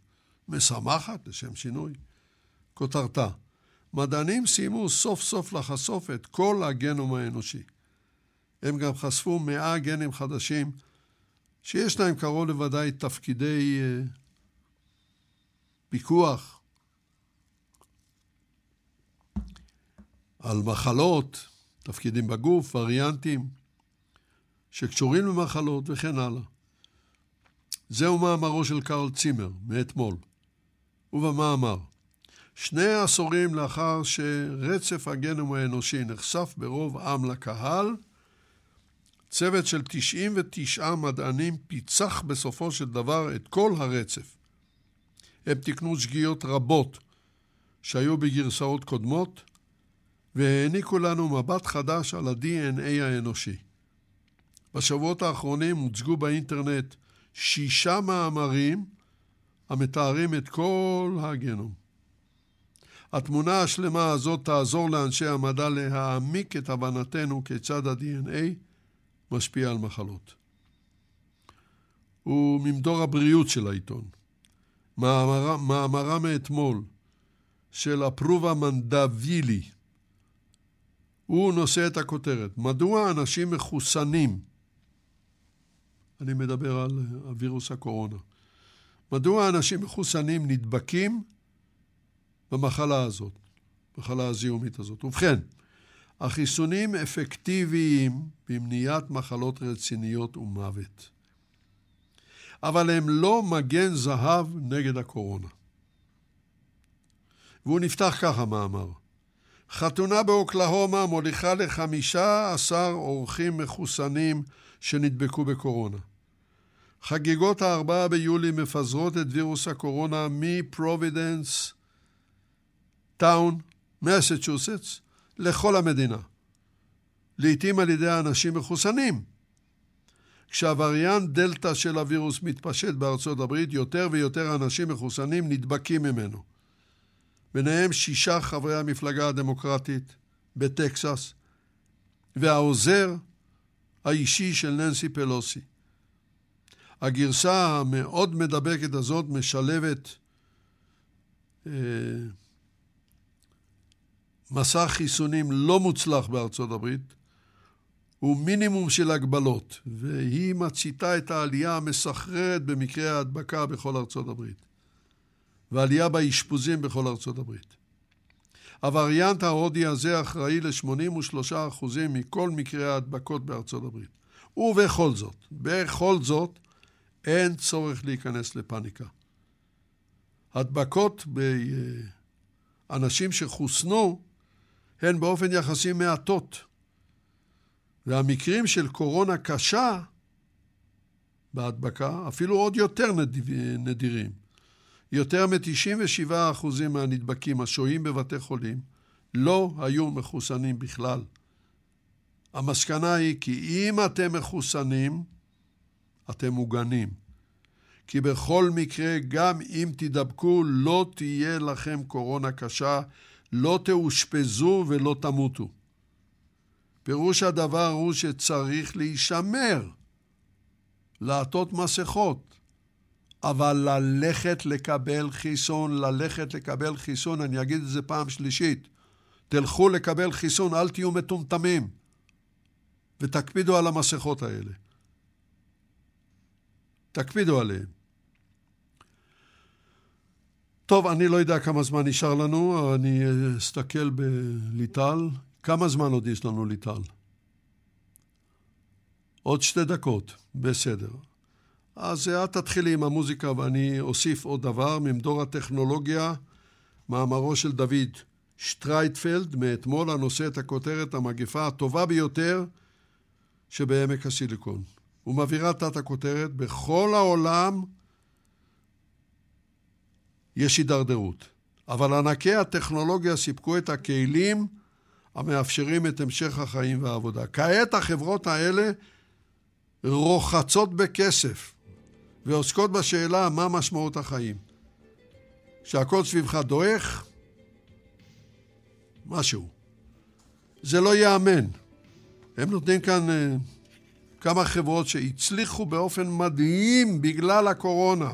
משמחת לשם שינוי, כותרתה מדענים סיימו סוף סוף לחשוף את כל הגנום האנושי. הם גם חשפו מאה גנים חדשים שיש להם קרוב לוודאי תפקידי uh, פיקוח על מחלות, תפקידים בגוף, וריאנטים שקשורים למחלות וכן הלאה. זהו מאמרו של קרל צימר מאתמול, ובמאמר שני עשורים לאחר שרצף הגנום האנושי נחשף ברוב עם לקהל, צוות של 99 מדענים פיצח בסופו של דבר את כל הרצף. הם תיקנו שגיאות רבות שהיו בגרסאות קודמות, והעניקו לנו מבט חדש על ה-DNA האנושי. בשבועות האחרונים הוצגו באינטרנט שישה מאמרים המתארים את כל הגנום. התמונה השלמה הזאת תעזור לאנשי המדע להעמיק את הבנתנו כיצד ה-DNA משפיע על מחלות. וממדור הבריאות של העיתון. מאמרה, מאמרה מאתמול של אפרובה מנדבילי. הוא נושא את הכותרת. מדוע אנשים מחוסנים, אני מדבר על הווירוס הקורונה, מדוע אנשים מחוסנים נדבקים במחלה הזאת, במחלה הזיהומית הזאת. ובכן, החיסונים אפקטיביים במניעת מחלות רציניות ומוות. אבל הם לא מגן זהב נגד הקורונה. והוא נפתח ככה מאמר: חתונה באוקלהומה מוליכה לחמישה עשר אורחים מחוסנים שנדבקו בקורונה. חגיגות הארבעה ביולי מפזרות את וירוס הקורונה מפרובידנס טאון, מסצ'וסטס, לכל המדינה. לעתים על ידי אנשים מחוסנים. כשהווריאנט דלתא של הווירוס מתפשט בארצות הברית, יותר ויותר אנשים מחוסנים נדבקים ממנו. ביניהם שישה חברי המפלגה הדמוקרטית בטקסס, והעוזר האישי של ננסי פלוסי. הגרסה המאוד מדבקת הזאת משלבת אה, מסע חיסונים לא מוצלח בארצות הברית הוא מינימום של הגבלות, והיא מציתה את העלייה המסחררת במקרי ההדבקה בכל ארצות הברית, ועלייה באשפוזים בכל ארצות הברית. הווריאנט ההודי הזה אחראי ל-83% מכל מקרי ההדבקות בארצות הברית. ובכל זאת, בכל זאת, אין צורך להיכנס לפאניקה. הדבקות אנשים שחוסנו הן באופן יחסי מעטות. והמקרים של קורונה קשה בהדבקה אפילו עוד יותר נדירים. יותר מ-97% מהנדבקים השוהים בבתי חולים לא היו מחוסנים בכלל. המסקנה היא כי אם אתם מחוסנים, אתם מוגנים. כי בכל מקרה, גם אם תידבקו, לא תהיה לכם קורונה קשה, לא תאושפזו ולא תמותו. פירוש הדבר הוא שצריך להישמר, לעטות מסכות, אבל ללכת לקבל חיסון, ללכת לקבל חיסון, אני אגיד את זה פעם שלישית, תלכו לקבל חיסון, אל תהיו מטומטמים, ותקפידו על המסכות האלה. תקפידו עליהן. טוב, אני לא יודע כמה זמן נשאר לנו, אני אסתכל בליטל. כמה זמן עוד יש לנו ליטל? עוד שתי דקות, בסדר. אז את תתחילי עם המוזיקה ואני אוסיף עוד דבר ממדור הטכנולוגיה, מאמרו של דוד שטרייטפלד מאתמול הנושא את הכותרת המגפה הטובה ביותר שבעמק הסיליקון. ומבהירה תת הכותרת, בכל העולם יש הידרדרות, אבל ענקי הטכנולוגיה סיפקו את הכלים המאפשרים את המשך החיים והעבודה. כעת החברות האלה רוחצות בכסף ועוסקות בשאלה מה משמעות החיים. כשהכל סביבך דועך, משהו. זה לא ייאמן. הם נותנים כאן uh, כמה חברות שהצליחו באופן מדהים בגלל הקורונה.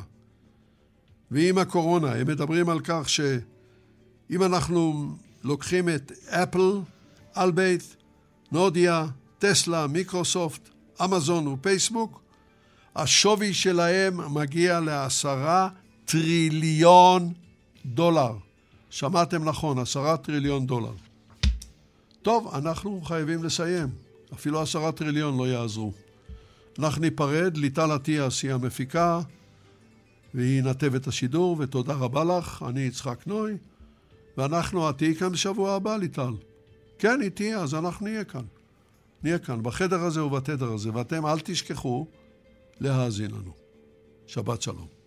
ועם הקורונה, הם מדברים על כך שאם אנחנו לוקחים את אפל, אלפאבית, אנבידיה, טסלה, מיקרוסופט, אמזון ופייסבוק, השווי שלהם מגיע לעשרה טריליון דולר. שמעתם נכון, עשרה טריליון דולר. טוב, אנחנו חייבים לסיים. אפילו עשרה טריליון לא יעזרו. אנחנו ניפרד, ליטל אטיאס היא המפיקה, והיא נתבת השידור, ותודה רבה לך, אני יצחק נוי, ואנחנו, את תהיי כאן בשבוע הבא, ליטל. כן, היא תהיה, אז אנחנו נהיה כאן. נהיה כאן, בחדר הזה ובתדר הזה, ואתם אל תשכחו להאזין לנו. שבת שלום.